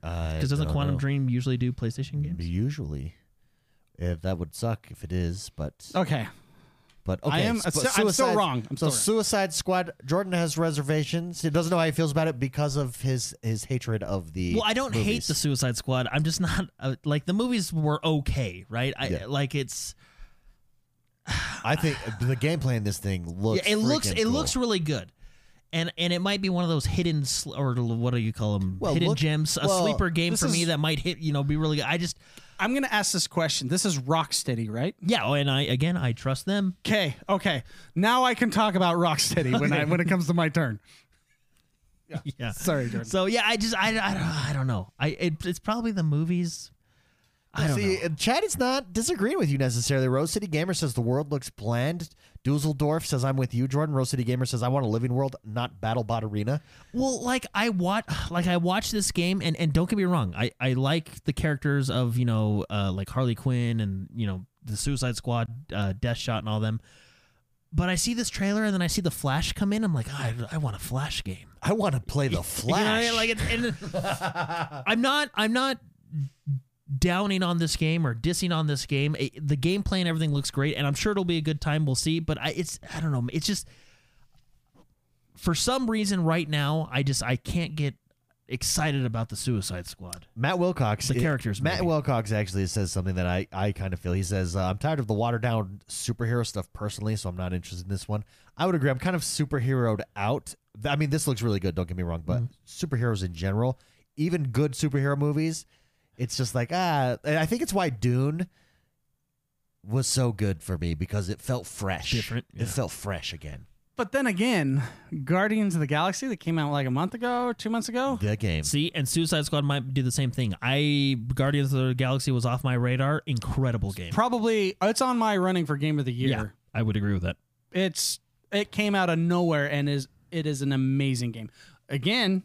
Because Because doesn't Quantum Dream usually do PlayStation games? Usually, if that would suck if it is, but okay but okay. I am- sp- I'm still- I'm still Suicide- wrong. I'm so still wrong. Suicide Squad. Jordan has reservations. He doesn't know how he feels about it because of his his hatred of the. Well, I don't hate movies. the Suicide Squad. I'm just not uh, like the movies were okay, right? I Yeah. like it's I think the gameplay in this thing (sighs) looks. yeah, it looks freaking it cool. looks really good. And, and it might be one of those hidden sl- or what do you call them? Well, hidden look- gems, a well, sleeper game this for me is- that might hit you know be really good. I just I'm gonna ask this question this is Rocksteady right yeah, oh, and I again I trust them. okay okay now I can talk about Rocksteady when I when it comes to my turn (laughs) Yeah. sorry Jordan So yeah, I just I, I, don't, I don't know. I it, it's probably the movies. I don't See, know. Chad is not disagreeing with you necessarily. Rose City Gamer says the world looks bland. Dusseldorf says I'm with you, Jordan. Rose City Gamer says I want a living world, not BattleBot Arena. Well, like I watch, (sighs) like I watch this game, and and don't get me wrong, I I like the characters of you know uh, like Harley Quinn and you know the Suicide Squad, uh, Deadshot, and all them. But I see this trailer, and then I see the Flash come in. I'm like, I, I want a Flash game. I want to play (laughs) the Flash. You know Flash. what I mean? Like, it's, and (laughs) I'm not, I'm not downing on this game or dissing on this game. It- the gameplay and everything looks great, and I'm sure it'll be a good time. We'll see. But I, it's, I don't know. It's just for some reason right now, I just I can't get excited about the Suicide Squad. Matt Wilcox, The it- characters, Matt. Wilcox actually says something that I, I kind of feel. He says, uh, I'm tired of the watered down superhero stuff personally, so I'm not interested in this one. I would agree. I'm kind of superheroed out. I mean, this looks really good, don't get me wrong, but Mm-hmm. superheroes in general, even good superhero movies, it's just like, ah, and I think it's why Dune was so good for me because it felt fresh. Different, yeah. It felt fresh again. But then again, Guardians of the Galaxy that came out like a month ago, two months ago. The game. See, and Suicide Squad might do the same thing. I Guardians of the Galaxy was off my radar. Incredible game. Probably it's on my running for game of the year. Yeah, I would agree with that. It's it came out of nowhere and is it is an amazing game. Again,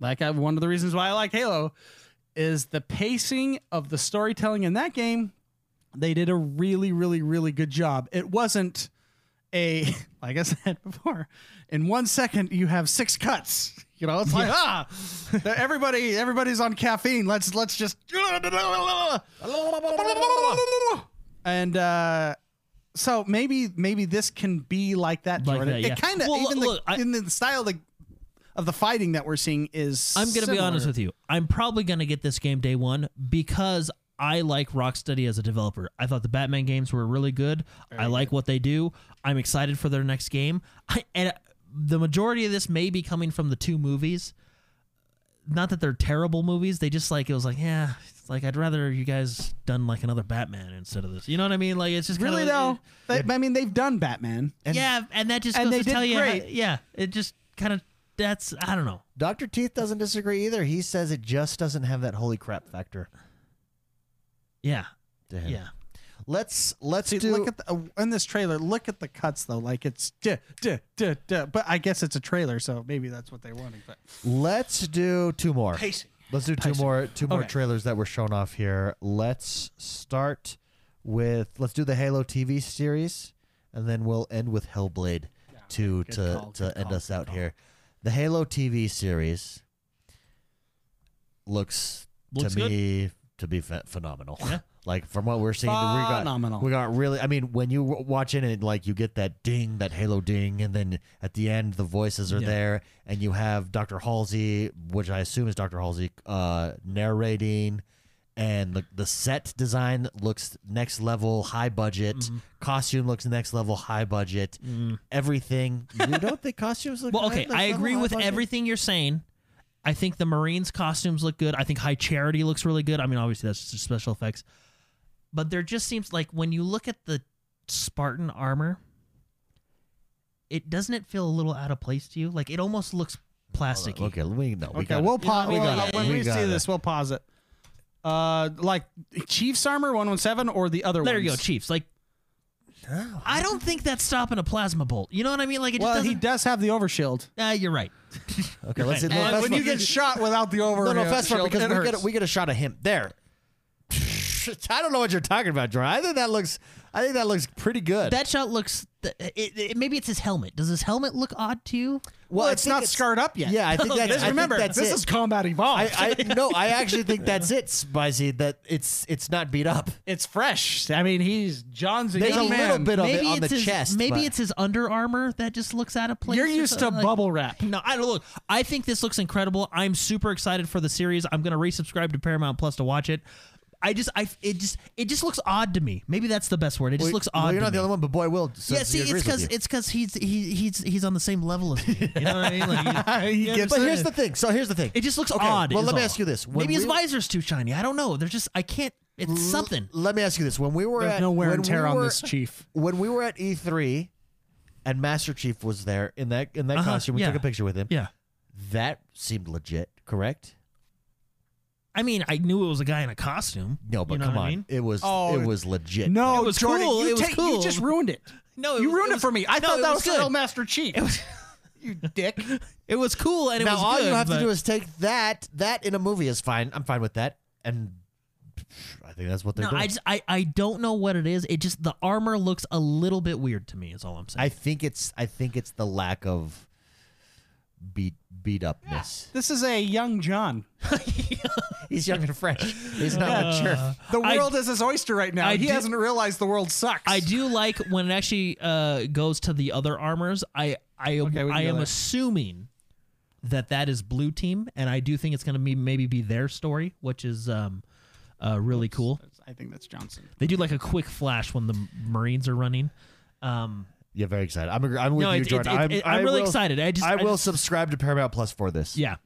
like I, one of the reasons why I like Halo is the pacing of the storytelling in that game. They did a really, really, really good job. It wasn't a (laughs) like I said before. In one second, you have six cuts. You know, it's like ah, everybody, everybody's on caffeine. Let's let's just and uh, so maybe maybe this can be like that, Like Jordan. that, yeah. It kind of Well, even look, the, I- in the style of the, of the fighting that we're seeing is. I'm gonna be honest with you. I'm probably gonna get this game day one because I like Rocksteady as a developer. I thought the Batman games were really good. I like what they do. I'm excited for their next game. I, and the majority of this may be coming from the two movies. Not that they're terrible movies. They just like it was like yeah. It's like I'd rather you guys done like another Batman instead of this. You know what I mean? Like it's just Really though, eh. they, I mean they've done Batman. And, yeah, and that just and goes they to did tell you, how- yeah, it just kind of that's I don't know. Dr. Teeth doesn't disagree either. He says it just doesn't have that holy crap factor. Yeah, to him. yeah. Let's let's See, do look at the, uh, in this trailer. Look at the cuts though, like it's duh, duh, duh, duh. But I guess it's a trailer, so maybe that's what they're wanting. But let's do two more. pacing. Let's do two Pacing. more two more Okay. trailers that were shown off here. Let's start with let's do the Halo TV series, and then we'll end with Hellblade to good to call, to end call, us out call. here. The Halo TV series looks, Looks to good. me to be ph- phenomenal. Yeah. (laughs) Like from what we're seeing, we got Phenomenal. we got really. I mean, when you watch it and like you get that ding, that Halo ding, and then at the end the voices are Yeah. there, and you have Dr. Halsey, which I assume is Dr. Halsey, uh, narrating, and the the set design looks next level, high budget. Mm-hmm. Costume looks next level, high budget. Everything. (laughs) You don't think costumes look? Well, okay, next I agree with budget? everything you're saying. I think the Marines costumes look good. I think High Charity looks really good. I mean, obviously that's just special effects, but there just seems like when you look at the Spartan armor, it doesn't it feel a little out of place to you? Like it almost looks plasticky. Okay, we know. We Okay, got we'll pause. We got when we, We see it. this, we'll pause it. Uh, like Chiefs armor one one seven or the other one. There ones? you go, Chiefs. Like, I don't think that's stopping a plasma bolt. You know what I mean? Like it just Well, doesn't. he does have the overshield. Ah, you're right. (laughs) Okay, let's see. And no, And fast when you get shot without the over, no, no, fast forward because it we hurts. get a, we get a shot of him there. (laughs) I don't know what you're talking about, Jordan. I think that looks. I think that looks pretty good. That shot looks. It, it, maybe it's his helmet. Does his helmet look odd to you? well, I it's think not scarred up yet. Yeah, I think (laughs) that's. Just I remember, think that's this it. is combat evolved. I, I (laughs) no, I actually think that's it, Spicy. That it's it's not beat up. it's fresh. I mean, he's John's a There's young a man. little bit of it maybe on it's the his, chest. Maybe but- it's his Under Armour that just looks out of place. You're or used to something, like- bubble wrap. No, I don't look. I think this looks incredible. I'm super excited for the series. I'm gonna resubscribe to Paramount Plus to watch it. I just, I, it just, it just looks odd to me. Maybe that's the best word. It just Well, looks well, odd. you're to not the me. only one, but boy, Will. Says Yeah, see, he it's agrees with because you. it's because he's he, he's he's on the same level as me. (laughs) You know what I mean? Like, he- (laughs) He you gets But understand? here's the thing. So here's the thing. It just looks Okay, odd. well, is let me all. ask you this. When Maybe his we- visor's too shiny. I don't know. There's just I can't. It's something. Let me ask you this: When we were There's at no wear when and tear we on were- this chief. when we were at E3, and Master Chief was there in that in that Uh-huh, costume, we yeah. took a picture with him. Yeah. That seemed legit, correct? I mean, I knew it was a guy in a costume. No, but You know come on, I mean? it was Oh, it was legit. No, It was Jordan, cool. You, It was take- cool. you just ruined it. No, it you was- ruined it it, for me. I no, thought that was was good. Master Chief. It was, (laughs) you dick. it was cool and it now was all good. you have but- to do is take that that in a movie is fine. I'm fine with that, and I think that's what they're No, doing. I just I, I don't know what it is. It just the armor looks a little bit weird to me. Is all I'm saying. I think it's I think it's the lack of beat beat upness. This is a young John. (laughs) He's young and fresh. He's not mature. The I- world is his oyster right now. I he do- hasn't realized the world sucks. I do like when it actually uh, goes to the other armors. I I Okay, we can I go am there. assuming that that is blue team, and I do think it's going to be maybe be their story, which is um uh, really cool. I think that's Johnson. They do like a quick flash when the Marines are running. Um, Yeah, very excited. I'm agree- I'm with No, you, it- it- Jordan. it- I'm, it- I I'm really will- excited. I just- I I will just- subscribe to Paramount Plus for this. yeah,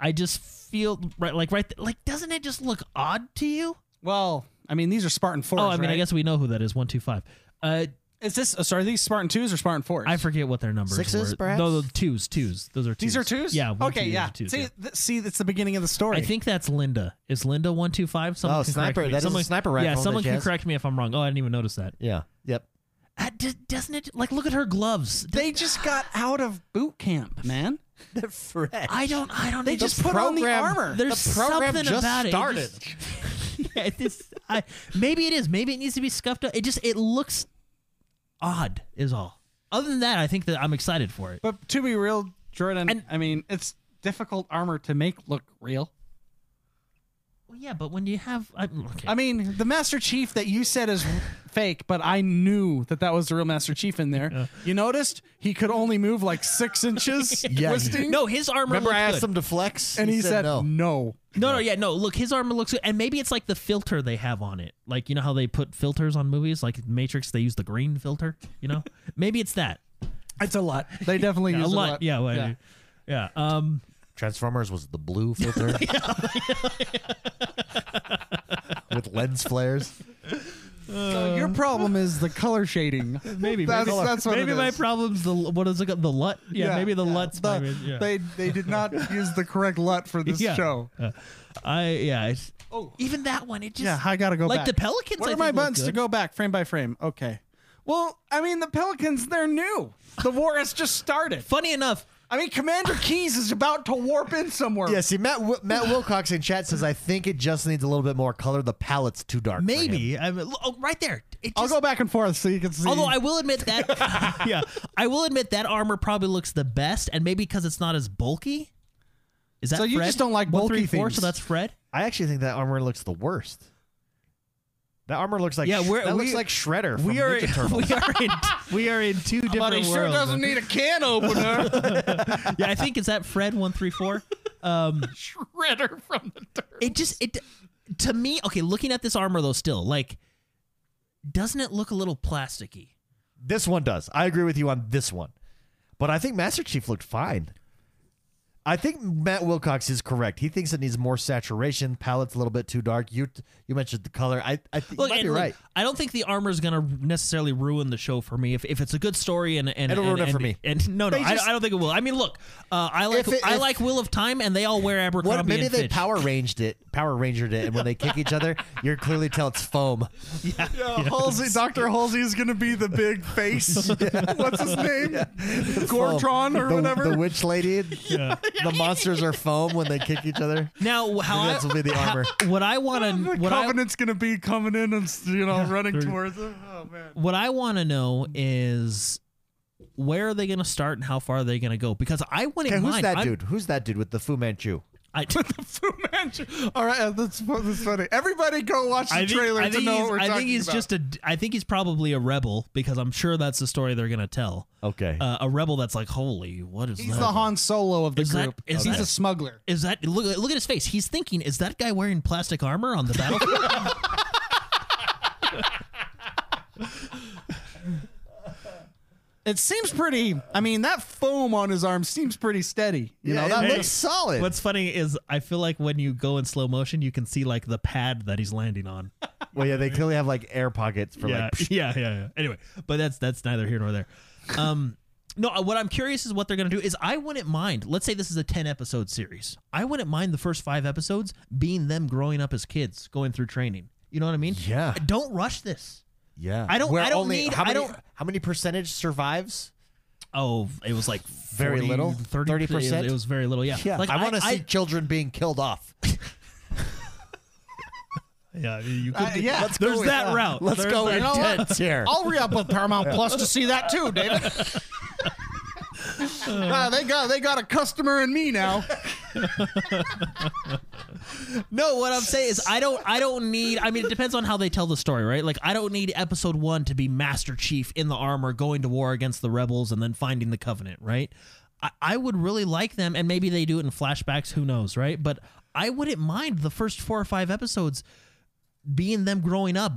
I just feel right like right th- like doesn't it just look odd to you? Well, I mean, these are Spartan fours. Oh, I mean, I right? guess we know who that is. One two five. Uh, Is this? Uh, sorry, are these Spartan twos or Spartan fours? I forget what their numbers Sixes, were. perhaps? No, the twos, twos. Those are twos. These are twos. Yeah. one, okay. two, yeah. Twos, see, yeah. th- see, that's the beginning of the story. I think that's Linda. Is Linda one two five? Someone Oh, can sniper. Me. That is a someone, sniper Yeah, rifle someone she can has. correct me if I'm wrong. Oh, I didn't even notice that. Yeah. Yep. Uh, d- doesn't it? Like, look at her gloves. they just got out of boot camp, man. (laughs) They're fresh. I don't. I don't. They it just put on the armor. There's the program something just about started. it. it just- (laughs) yeah, this. I maybe it is. Maybe it needs to be scuffed up. It just. It looks odd. Is all. Other than that, I think that I'm excited for it. But to be real, Jordan, And- I mean, it's difficult armor to make look real. Well, yeah, but when you have, I, okay. I mean, the Master Chief that you said is fake, but I knew that that was the real Master Chief in there. You noticed he could only move like six (laughs) inches Yeah. twisting. no, his armor. Remember, looked I asked good. him to flex, and he, said, no. no. No, no, yeah, no. Look, his armor looks good, and maybe it's like the filter they have on it. Like you know how they put filters on movies, like Matrix, they use the green filter. You know, (laughs) maybe it's that. It's a lot. They definitely Yeah, use a a lot. lot. Yeah, well, yeah. Um, Transformers was the blue (laughs) filter (laughs) with lens flares. So your problem is the color shading. maybe That's- maybe, that's what maybe it my is. problem's the what is it called? the LUT. Yeah, maybe the LUT's The- my, yeah. They they did not (laughs) use the correct LUT for this Yeah. show. Uh, I yeah. It's, Oh. even that one, it just Yeah, I gotta go like back. the Pelicans. What I are my think look buttons to good. go back frame by frame? Okay. Well, I mean, the Pelicans, they're new. The war has just started. Funny enough, I mean, Commander Keyes is about to warp in somewhere. Yeah, see, Matt Wi- Matt Wilcox in chat says I think it just needs a little bit more color. The palette's too dark. for him." maybe I mean, oh, right there. It I'll just, go back and forth so you can see. Although I will admit that, (laughs) (laughs) yeah, I will admit that armor probably looks the best, and maybe because it's not as bulky. Is that So you Fred? just don't like bulky three, four, things. So that's Fred. I actually think that armor looks the worst. That armor looks like Yeah, Sh- we're- that we- looks like Shredder. From We are (laughs) Turtles. we are in (laughs) we are in two different but he sure doesn't need a can opener. (laughs) yeah, I think is that Fred one three four. Um, Shredder from the dirt. it just it to me. Okay, looking at this armor though, still like, doesn't it look a little plasticky? This one does. I agree with you on this one, but I think Master Chief looked fine. I think Matt Wilcox is correct. He thinks it needs more saturation. Palette's a little bit too dark. You you mentioned the color. I I think you might be look, right. I don't think the armor is going to necessarily ruin the show for me. If, if it's a good story and and It'll and, ruin it for and- me. And (laughs) no, no, They I, I don't think it will. I mean, look, uh, I like it- I if- like Wheel of Time, and they all wear Abercrombie What maybe and they Fitch. power ranged it, power rangered it, and when they kick each other, (laughs) you're clearly tell it's foam. (laughs) yeah, Yeah, Halsey, Dr. Halsey is going to be the big face. What's his name? Gortron or the, whatever. The witch lady. The monsters are foam when they kick each other. Now, how Maybe that's will be the armor. what I want to the what I Covenant's going to be coming in and, you know, running they're- towards him. Oh, man. what I want to know is where are they going to start and how far are they going to go? Because I wouldn't Okay, who's mind. that I'm- dude? Who's that dude with the Fu Manchu? I, (laughs) Fu Manchu. All right, uh, that's, that's funny. Everybody go watch the I think, trailer I to think know he's, what we're I talking think he's about. just a. I think he's probably a rebel because I'm sure that's the story they're going to tell. Okay. Uh, a rebel that's like, holy, what is He's that? the Han Solo of the Is that- group. is he's that- a smuggler. Is that look? Look at his face. He's thinking, is that guy wearing plastic armor on the battlefield? (laughs) (laughs) It seems pretty. I mean, that foam on his arm seems pretty steady. You know, yeah, that that looks solid. What's funny is I feel like when you go in slow motion, you can see like the pad that he's landing on. (laughs) well, yeah, they clearly have like air pockets for yeah, like. (laughs) psh, yeah, yeah, yeah. Anyway, but that's that's neither here nor there. Um, no, what I'm curious is what they're gonna do. Is I wouldn't mind. Let's say this is a 10 episode series. I wouldn't mind the first five episodes being them growing up as kids, going through training. You know what I mean? Yeah. Don't rush this. Yeah. I don't- Where I don't only, need- How I many, don't- How many percentage survives? Oh, it was like Very little? 30 30%? It was, it was very little. Yeah. Yeah. Like I want to see children being killed off. (laughs) Yeah, you could. Uh, yeah. Let's go there's with that that. route. Let's There's go intense here. I'll re up with Paramount Plus to see that too, David. (laughs) (laughs) Ah, they got they got a customer in me now. (laughs) No, what I'm saying is I don't I don't need I mean it depends on how they tell the story, right? Like I don't need episode 1 to be Master Chief in the armor going to war against the rebels and then finding the covenant, right? I, I would really like them and maybe they do it in flashbacks, who knows, right? But I wouldn't mind the first 4 or 5 episodes being them growing up.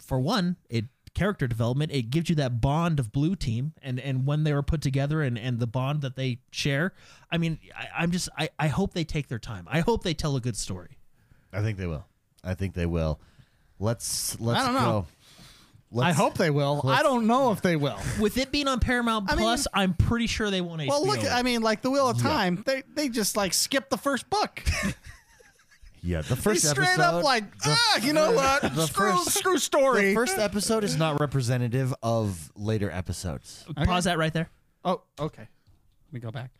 For one, it character development, it gives you that bond of blue team and and when they were put together and and the bond that they share. I mean, I, I'm just I, I hope they take their time. I hope they tell a good story. I think they will. I think they will. Let's let's I don't know. go. I hope they will. I don't know if they will. With it being on Paramount I mean- Plus, I'm pretty sure they want HBO. Well, look, I mean, like the Wheel of Time, they they just like skip the first book. (laughs) Yeah, the they first straight episode, up like, ah, you know what? the screw, first- screw story. the first episode is not representative of later episodes. pause that right there. oh, okay. Let me go back.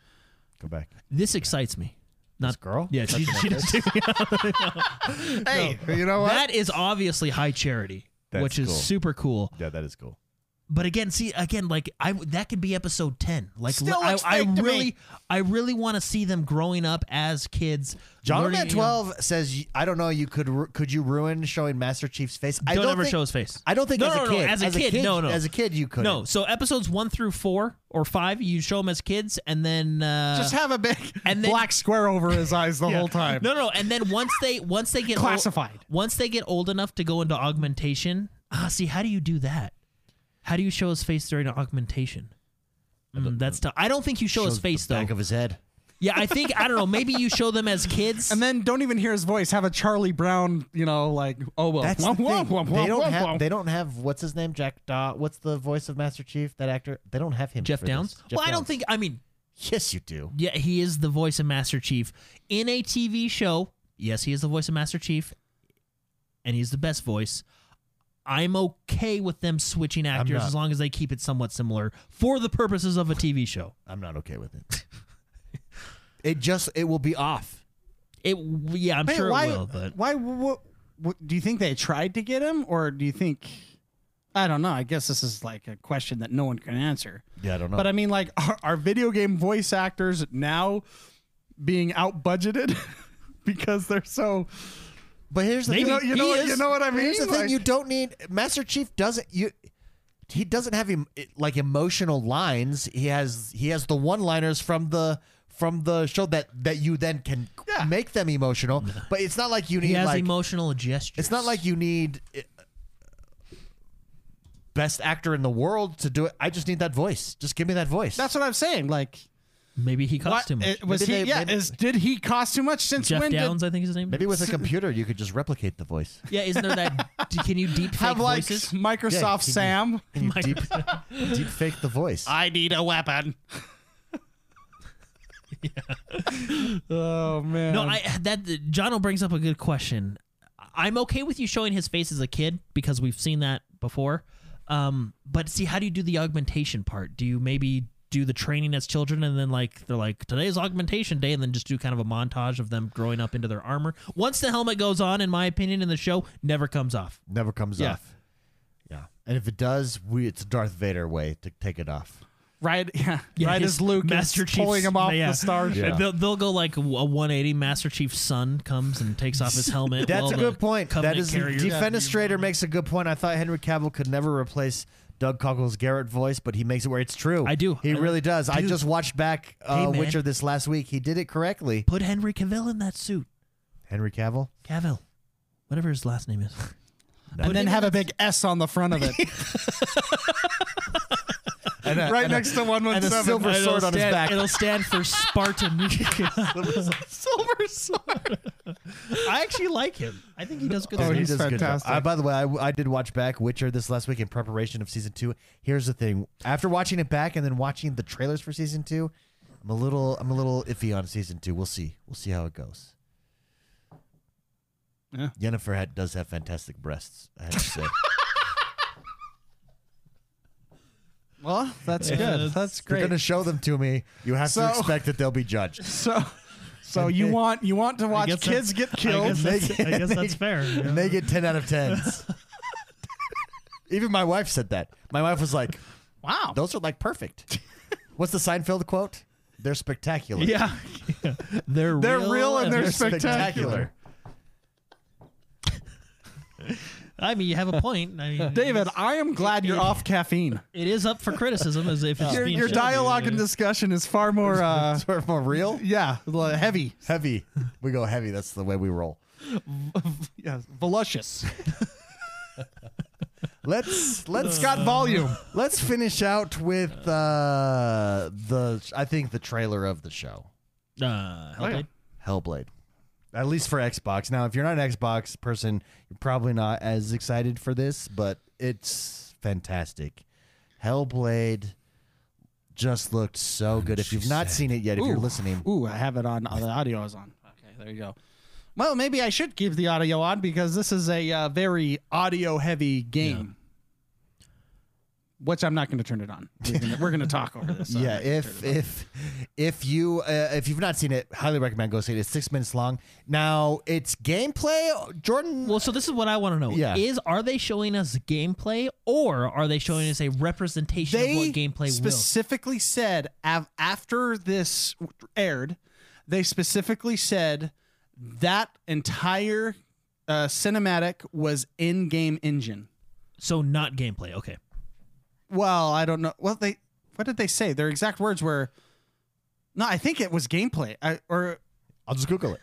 Go back. This excites me. This Not girl? Yeah, she, she does too. (laughs) Hey, you know what? That is obviously high charity, That's which is cool. super cool. Yeah, that is cool. But again, see, again, like I that could be episode ten. Like Still I, I fake to me. really, I really want to see them growing up as kids. John learning, at you know- twelve says, "I don't know. You could ru- could you ruin showing Master Chief's face? I Don't don't ever think, show his face. I don't think No, as no, a no, kid. as a kid, no, no. As a kid, you could. No, so episodes one through four or five, you show them as kids, and then uh, just have a big and then- black square over his eyes the (laughs) whole time. No, no, and then once they once they get ol- Classified. once they get old enough to go into augmentation. Ah, see, how do you do that? How do you show his face during an augmentation? Mm, that's tough. I don't think you show his Shows face the though. back of his head. yeah, I think I don't know. Maybe you show them as kids. And then don't even hear his voice. Have a Charlie Brown, you know, like oh well. That's womp, the thing. womp, They don't womp, have. womp. They don't have. What's his name? Jack Daw. What's the voice of Master Chief? That actor. They don't have him. Jeff for this. Downs. Jeff well, I don't Downs. think. I mean, Yes, you do. yeah, he is the voice of Master Chief in a TV show. Yes, he is the voice of Master Chief, and he's the best voice. I'm okay with them switching actors not. as long as they keep it somewhat similar for the purposes of a TV show. I'm not okay with it. (laughs) it just. It will be off. It, yeah, I'm Wait, sure why? it will, but Why? What, what? Do you think they tried to get him, or do you think? I don't know. I guess this is like a question that no one can answer. Yeah, I don't know. But I mean, like, (laughs) are, are video game voice actors now being out budgeted (laughs) because they're so? But here's the Maybe. thing. You know, you know, is. you know what I mean? Here's the thing: you don't need Master Chief. Doesn't you? He doesn't have him like emotional lines. He has he has the one liners from the from the show that that you then can Yeah. make them emotional. But it's not like you need he has like emotional gestures. it's not like you need uh, best actor in the world to do it. I just need that voice. Just give me that voice. That's what I'm saying. Like, maybe he cost what, too much. it- was Maybe he? they- yeah. maybe- is did he cost too much? Since Jeff when Downs, did I think is his name. Maybe with a computer you could just replicate the voice. (laughs) Yeah, isn't there that? d- can you deep fake have like voices? (laughs) Microsoft Yeah, Sam? Can you (laughs) deep, deep fake the voice? I need a weapon. Oh man. No, I that Jono brings up a good question. I'm okay with you showing his face as a kid because we've seen that before. Um, but see, how do you do the augmentation part? Do you maybe do the training as children and then like they're like today's augmentation day and then just do kind of a montage of them growing up into their armor? Once the helmet goes on, in my opinion, in the show, never comes off. Never comes Yeah. off. Yeah, and if it does, we it's a Darth Vader way to take it off. right? Yeah. Yeah, right his as Luke Master is Chief's- pulling him off yeah. the star. Yeah. They'll, they'll go like a 180. Master Chief's son comes and takes off his helmet. (laughs) That's while a the good point. That Covenant is carriers- Defenestrator makes a good point. I thought Henry Cavill could never replace Doug Cockle's Garrett voice, but he makes it where it's true. I do. He I- really does. I just watched back Hey, uh, man. Witcher this last week. He did it correctly. Put Henry Cavill in that suit. Henry Cavill. Cavill, whatever his last name is. (laughs) and then have a big S on the front of it, (laughs) And a, right and a- next to one one and a seven. silver It'll sword on his stand- back. It'll stand for (laughs) Spartan. silver sword. (laughs) I actually like him. I think he does good. Oh, stuff. He he's does a good job. fantastic. Uh, by the way, I, I did watch back Witcher this last week in preparation of season two. Here's the thing: after watching it back and then watching the trailers for season two, I'm a little I'm a little iffy on season two. We'll see. We'll see how it goes. Yeah. Yennefer had, does have fantastic breasts. I have to say. (laughs) Well, that's good. That's great. You're going to show them to me. You have So- to expect that they'll be judged. (laughs) So, so you want you want to watch kids get I killed? guess that's, (laughs) I guess that's fair. you know? And they get 10 out of 10s. Even my wife said that. My wife was like, Wow. those are like perfect. What's the Seinfeld quote? They're spectacular. Yeah. (laughs) They're They're real, real and they're They're spectacular. (laughs) I mean, you have a point. I mean, David, I am glad you're off caffeine. it is up for criticism as if it's Your, being your shown. dialogue and discussion is far more, uh, (laughs) Sort of more real. yeah, l- heavy. Heavy. We go heavy. That's the way we roll. (laughs) Yeah, voluptuous. (laughs) Let's let's It's got volume. let's finish out with uh, the I think the trailer of the show, Uh, Oh, yeah. Hellblade? Hellblade. At least for Xbox. Now, if you're not an Xbox person, you're probably not as excited for this. But it's fantastic. Hellblade just looked so good. If you've not seen it yet, if you're Ooh. listening, Ooh, I have it on. uh, The audio is on. Okay, there you go. Well, maybe I should keep the audio on because this is a uh, very audio heavy game. Which I'm not going to turn it on. We're gonna, talk over this. so yeah. If turn it on. if if you uh, if you've not seen it, highly recommend go see it. It's six minutes long. Now it's gameplay. Jordan, Well, so this is what I want to know. Yeah. Is are they showing us gameplay or are they showing us a representation they of what gameplay will? specifically said av- after this aired, they specifically said that entire uh, cinematic was in-game engine. So not gameplay. Okay. Well, I don't know. Well, they what did they say? Their exact words were, "No, I think it was gameplay." I, or I'll just Google it.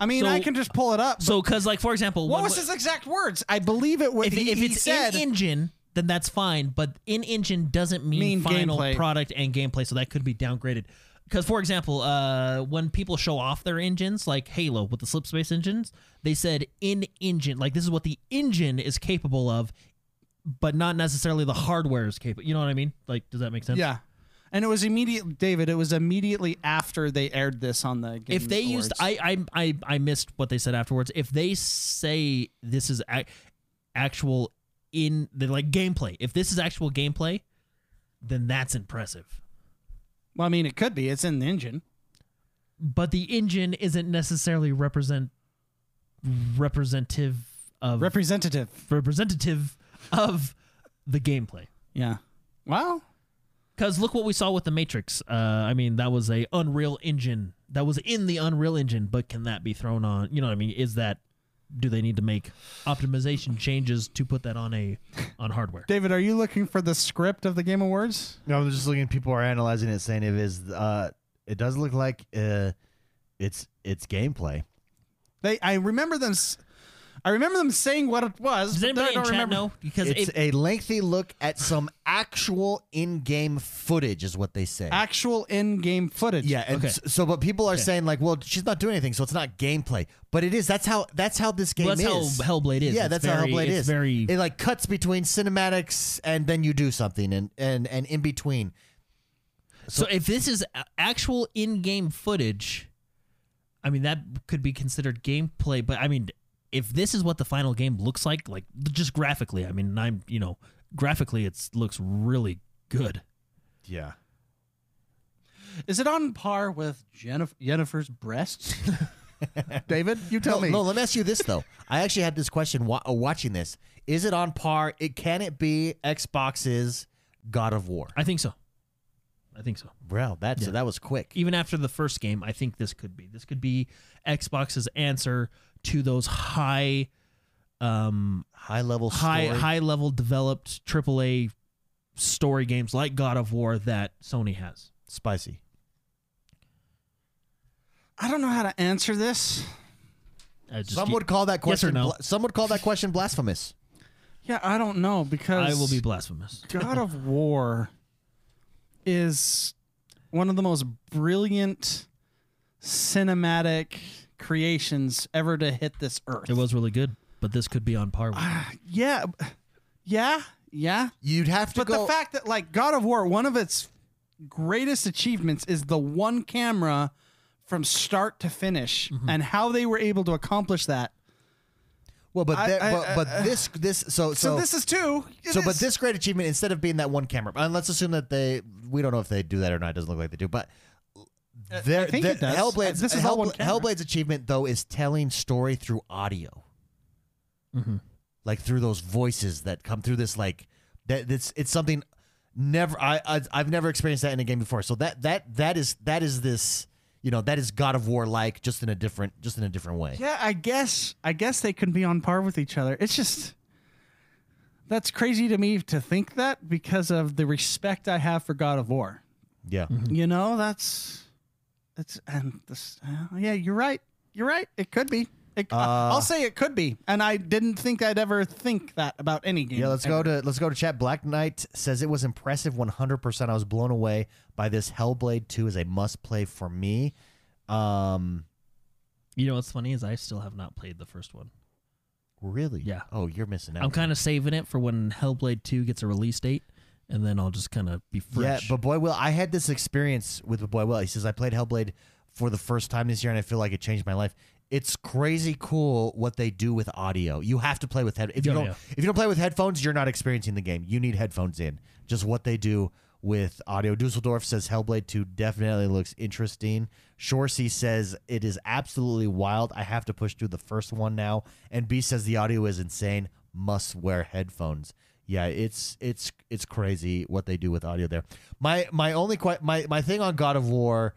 I mean, So- I can just pull it up. So because like for example, what when- was his exact words? I believe it was. if, he, if he it's said, in engine, then that's fine. But in engine doesn't mean, Mean final gameplay. product and gameplay, so that could be downgraded. Because for example, uh, when people show off their engines, like Halo with the slip space engines, they said in engine, like this is what the engine is capable of, but not necessarily the hardware is capable. You know what I mean? Like, does that make sense? yeah. And it was immediate, David. It was immediately after they aired this on the. Game if they used I, I i i missed what they said afterwards if they say this is ac- actual in the like gameplay if this is actual gameplay then that's impressive well, I mean, it could be. It's in the engine. but the engine isn't necessarily represent representative of Representative. representative of the gameplay Yeah. Well, because look what we saw with the matrix uh i mean that was a unreal engine that was in the unreal engine but can that be thrown on you know what i mean is that do they need to make optimization changes to put that on a on hardware David, are you looking for the script of the Game Awards? No, I'm just looking. People are analyzing it, saying it is. Uh, it does look like uh, it's it's gameplay. They, I remember them. s- I remember them saying what it was. does but anybody I in don't chat remember. know because It's it, a lengthy look at some actual in-game footage, is what they say. Actual in-game footage. yeah, and Okay. s- so but people are saying like, well, she's not doing anything, so it's not gameplay. But it is. That's how. That's how this game well, that's is. how hellblade is Yeah, It's that's how very- Hellblade it's is. very It like cuts between cinematics and then you do something, and and and in between. so if this is actual in-game footage i mean that could be considered gameplay but i mean if this is what the final game looks like like just graphically i mean i'm you know graphically it looks really good Yeah. Is it on par with Yennefer, Yennefer's breasts? (laughs) David, you tell no, me. No, let me ask you this though. I actually had this question wa- uh, watching this. Is it on par? It can it be Xbox's God of War? i think so i think so Well, that so that was quick. even after the first game, I think this could be. This could be Xbox's answer to those high, um, High level high, story. high level developed AAA story games like God of War that Sony has. spicy. I don't know how to answer this. I just Some keep- would call that Yes or question. no? bla- some would call that question blasphemous. Yeah, I don't know because I will be blasphemous. God of (laughs) War is one of the most brilliant cinematic creations ever to hit this earth. It was really good, but this could be on par with. Yeah. Yeah. Yeah. You'd have to But go. the fact that like God of War, one of its greatest achievements is the one camera from start to finish Mm-hmm. and how they were able to accomplish that. well, but I- there- I- but, but this this so So, so this is two. It so but is- this great achievement instead of being that one camera, and let's assume that they we don't know if they do that or not. It doesn't look like they do, but. Uh, I think their- it does. Hellblade's, This is all Hellbla- camera. Hellblade's achievement though is telling story through audio. Mm-hmm. like through those voices that come through this like that it's it's something never I, I I've never experienced that in a game before. So that that that is that is this you know that is God of War like just in a different just in a different way. Yeah, I guess I guess they could be on par with each other. It's just that's crazy to me to think that because of the respect I have for God of War. Yeah. You know, that's it's and this uh, yeah, you're right. You're right. It could be. It, Uh, I'll say it could be, and I didn't think I'd ever think that about any game. Yeah, let's ever. go to let's go to chat. Black Knight says it was impressive 100%. I was blown away by this Hellblade 2 is a must play for me. Um You know what's funny is I still have not played the first one. Really? Yeah. Oh, you're missing out. I'm kind of saving it for when Hellblade 2 gets a release date, and then I'll just kind of be fresh. Yeah, but boy, Will, I had this experience with Boy Will. He says I played Hellblade for the first time this year, and I feel like it changed my life. It's crazy cool what they do with audio. You have to play with head. If you Oh, don't, yeah. if you don't play with headphones, you're not experiencing the game. You need headphones in. Just what they do with audio. Dusseldorf says Hellblade 2 definitely looks interesting. Shorsey says it is absolutely wild. I have to push through the first one now. And B says the audio is insane. Must wear headphones. Yeah, it's it's it's crazy what they do with audio there. My my only que- my my thing on God of War,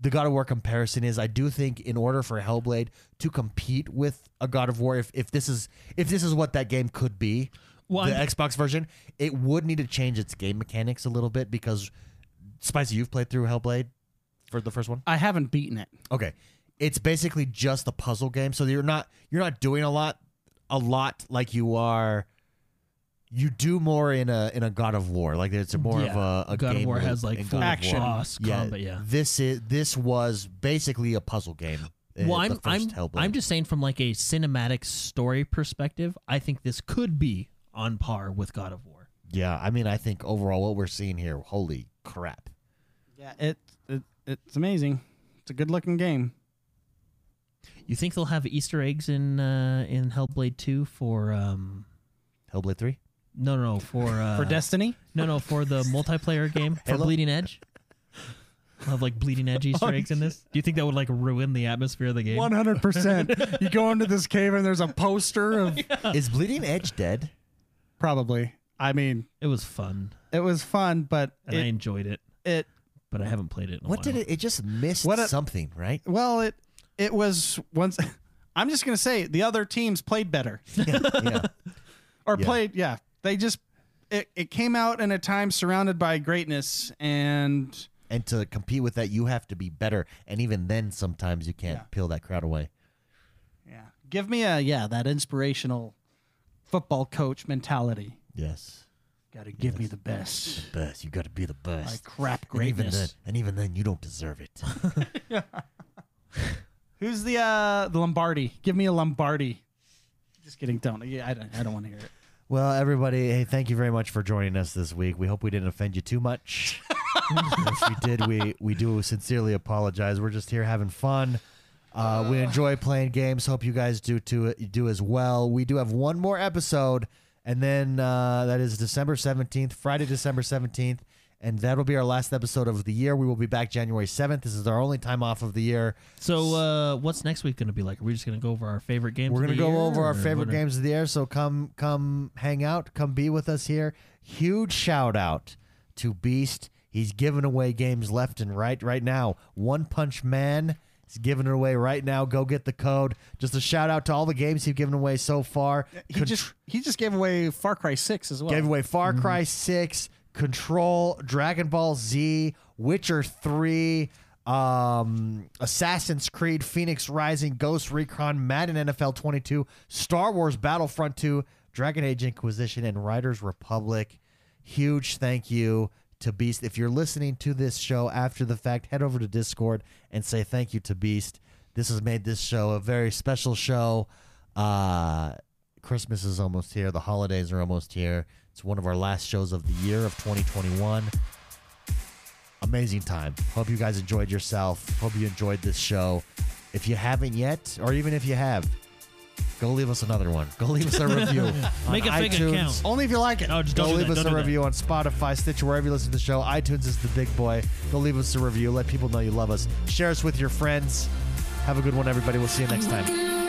the God of War comparison is I do think in order for Hellblade to compete with a God of War, if if this is if this is what that game could be, Well, the I'm- Xbox version, it would need to change its game mechanics a little bit because Spicy, you've played through Hellblade for the first one. I haven't beaten it. Okay, it's basically just a puzzle game, so you're not you're not doing a lot, a lot like you are. You do more in a in a God of War, like it's more Yeah. of a, a God of game War loop has like in full God of action. War. boss combat. Yeah. This is this was basically a puzzle game. uh, Well, I'm first I'm Hellblade. I'm just saying from like a cinematic story perspective, I think this could be on par with God of War. yeah. I mean, I think overall what we're seeing here, holy crap! Yeah, it, it it's amazing. It's a good looking game. You think they'll have Easter eggs in uh, in Hellblade 2 for um Hellblade three. No no no for (laughs) uh, For Destiny? no no for the multiplayer game for Halo? Bleeding Edge. We'll have like Bleeding Edge (laughs) Easter Oh, eggs in this. Do you think that would like ruin the atmosphere of the game? One hundred percent. You go into this cave and there's a poster (laughs) of Is Bleeding Edge dead? probably. I mean, It was fun it was fun, but and I it, enjoyed it, it but I haven't played it. In a What did it? It just missed What a- something, right? well it it was once. I'm just gonna say the other teams played better yeah, yeah. or Yeah. played. Yeah, they just it, it came out in a time surrounded by greatness and And to compete with that, you have to be better. And even then, sometimes you can't Yeah. peel that crowd away. yeah, give me a yeah that inspirational football coach mentality. Yes, Got to give me the best. best. You got to be the best. Like crap and even then, greatness. and even then, you don't deserve it. (laughs) (laughs) Who's the uh the Lombardi? Give me a Lombardi. Just kidding. Don't. Yeah, I don't. I don't want to hear it. Well, everybody, hey, thank you very much for joining us this week. We hope we didn't offend you too much. (laughs) if we did, we we do sincerely apologize. We're just here having fun. Uh, we enjoy playing games. Hope you guys do too. Do as well. We do have one more episode, and then uh, that is December seventeenth, Friday, December seventeenth, and that'll be our last episode of the year. We will be back January seventh. This is our only time off of the year. So uh, what's next week going to be like? Are we just going to go over our favorite games? We're gonna go year, over our favorite what are- games of the year. So come, come, hang out, come be with us here. Huge shout out to Beast. He's giving away games left and right right now. One Punch Man is giving it away right now. Go get the code. Just a shout out to all the games he's given away so far. He Contr- just he just gave away Far Cry Six as well. gave away Far Cry Six, Control, Dragon Ball Z, Witcher Three. Um, Assassin's Creed, Fenyx Rising, Ghost Recon, Madden NFL 22, Star Wars Battlefront 2, Dragon Age Inquisition, and Riders Republic. Huge thank you to Beast. If you're listening to this show after the fact, head over to Discord and say thank you to Beast. This has made this show a very special show. Uh, Christmas is almost here. The holidays are almost here. It's one of our last shows of the year of 2021 amazing time. Hope you guys enjoyed yourself. Hope you enjoyed this show. If you haven't yet, or even if you have, go leave us another one. Go leave us a review. (laughs) Make a fake iTunes. account. Only if you like it. No, just Go don't do leave that. us Don't a do that. review on Spotify, Stitcher, wherever you listen to the show. iTunes is the big boy. Go leave us a review. Let people know you love us. Share us with your friends. Have a good one, everybody. We'll see you next time.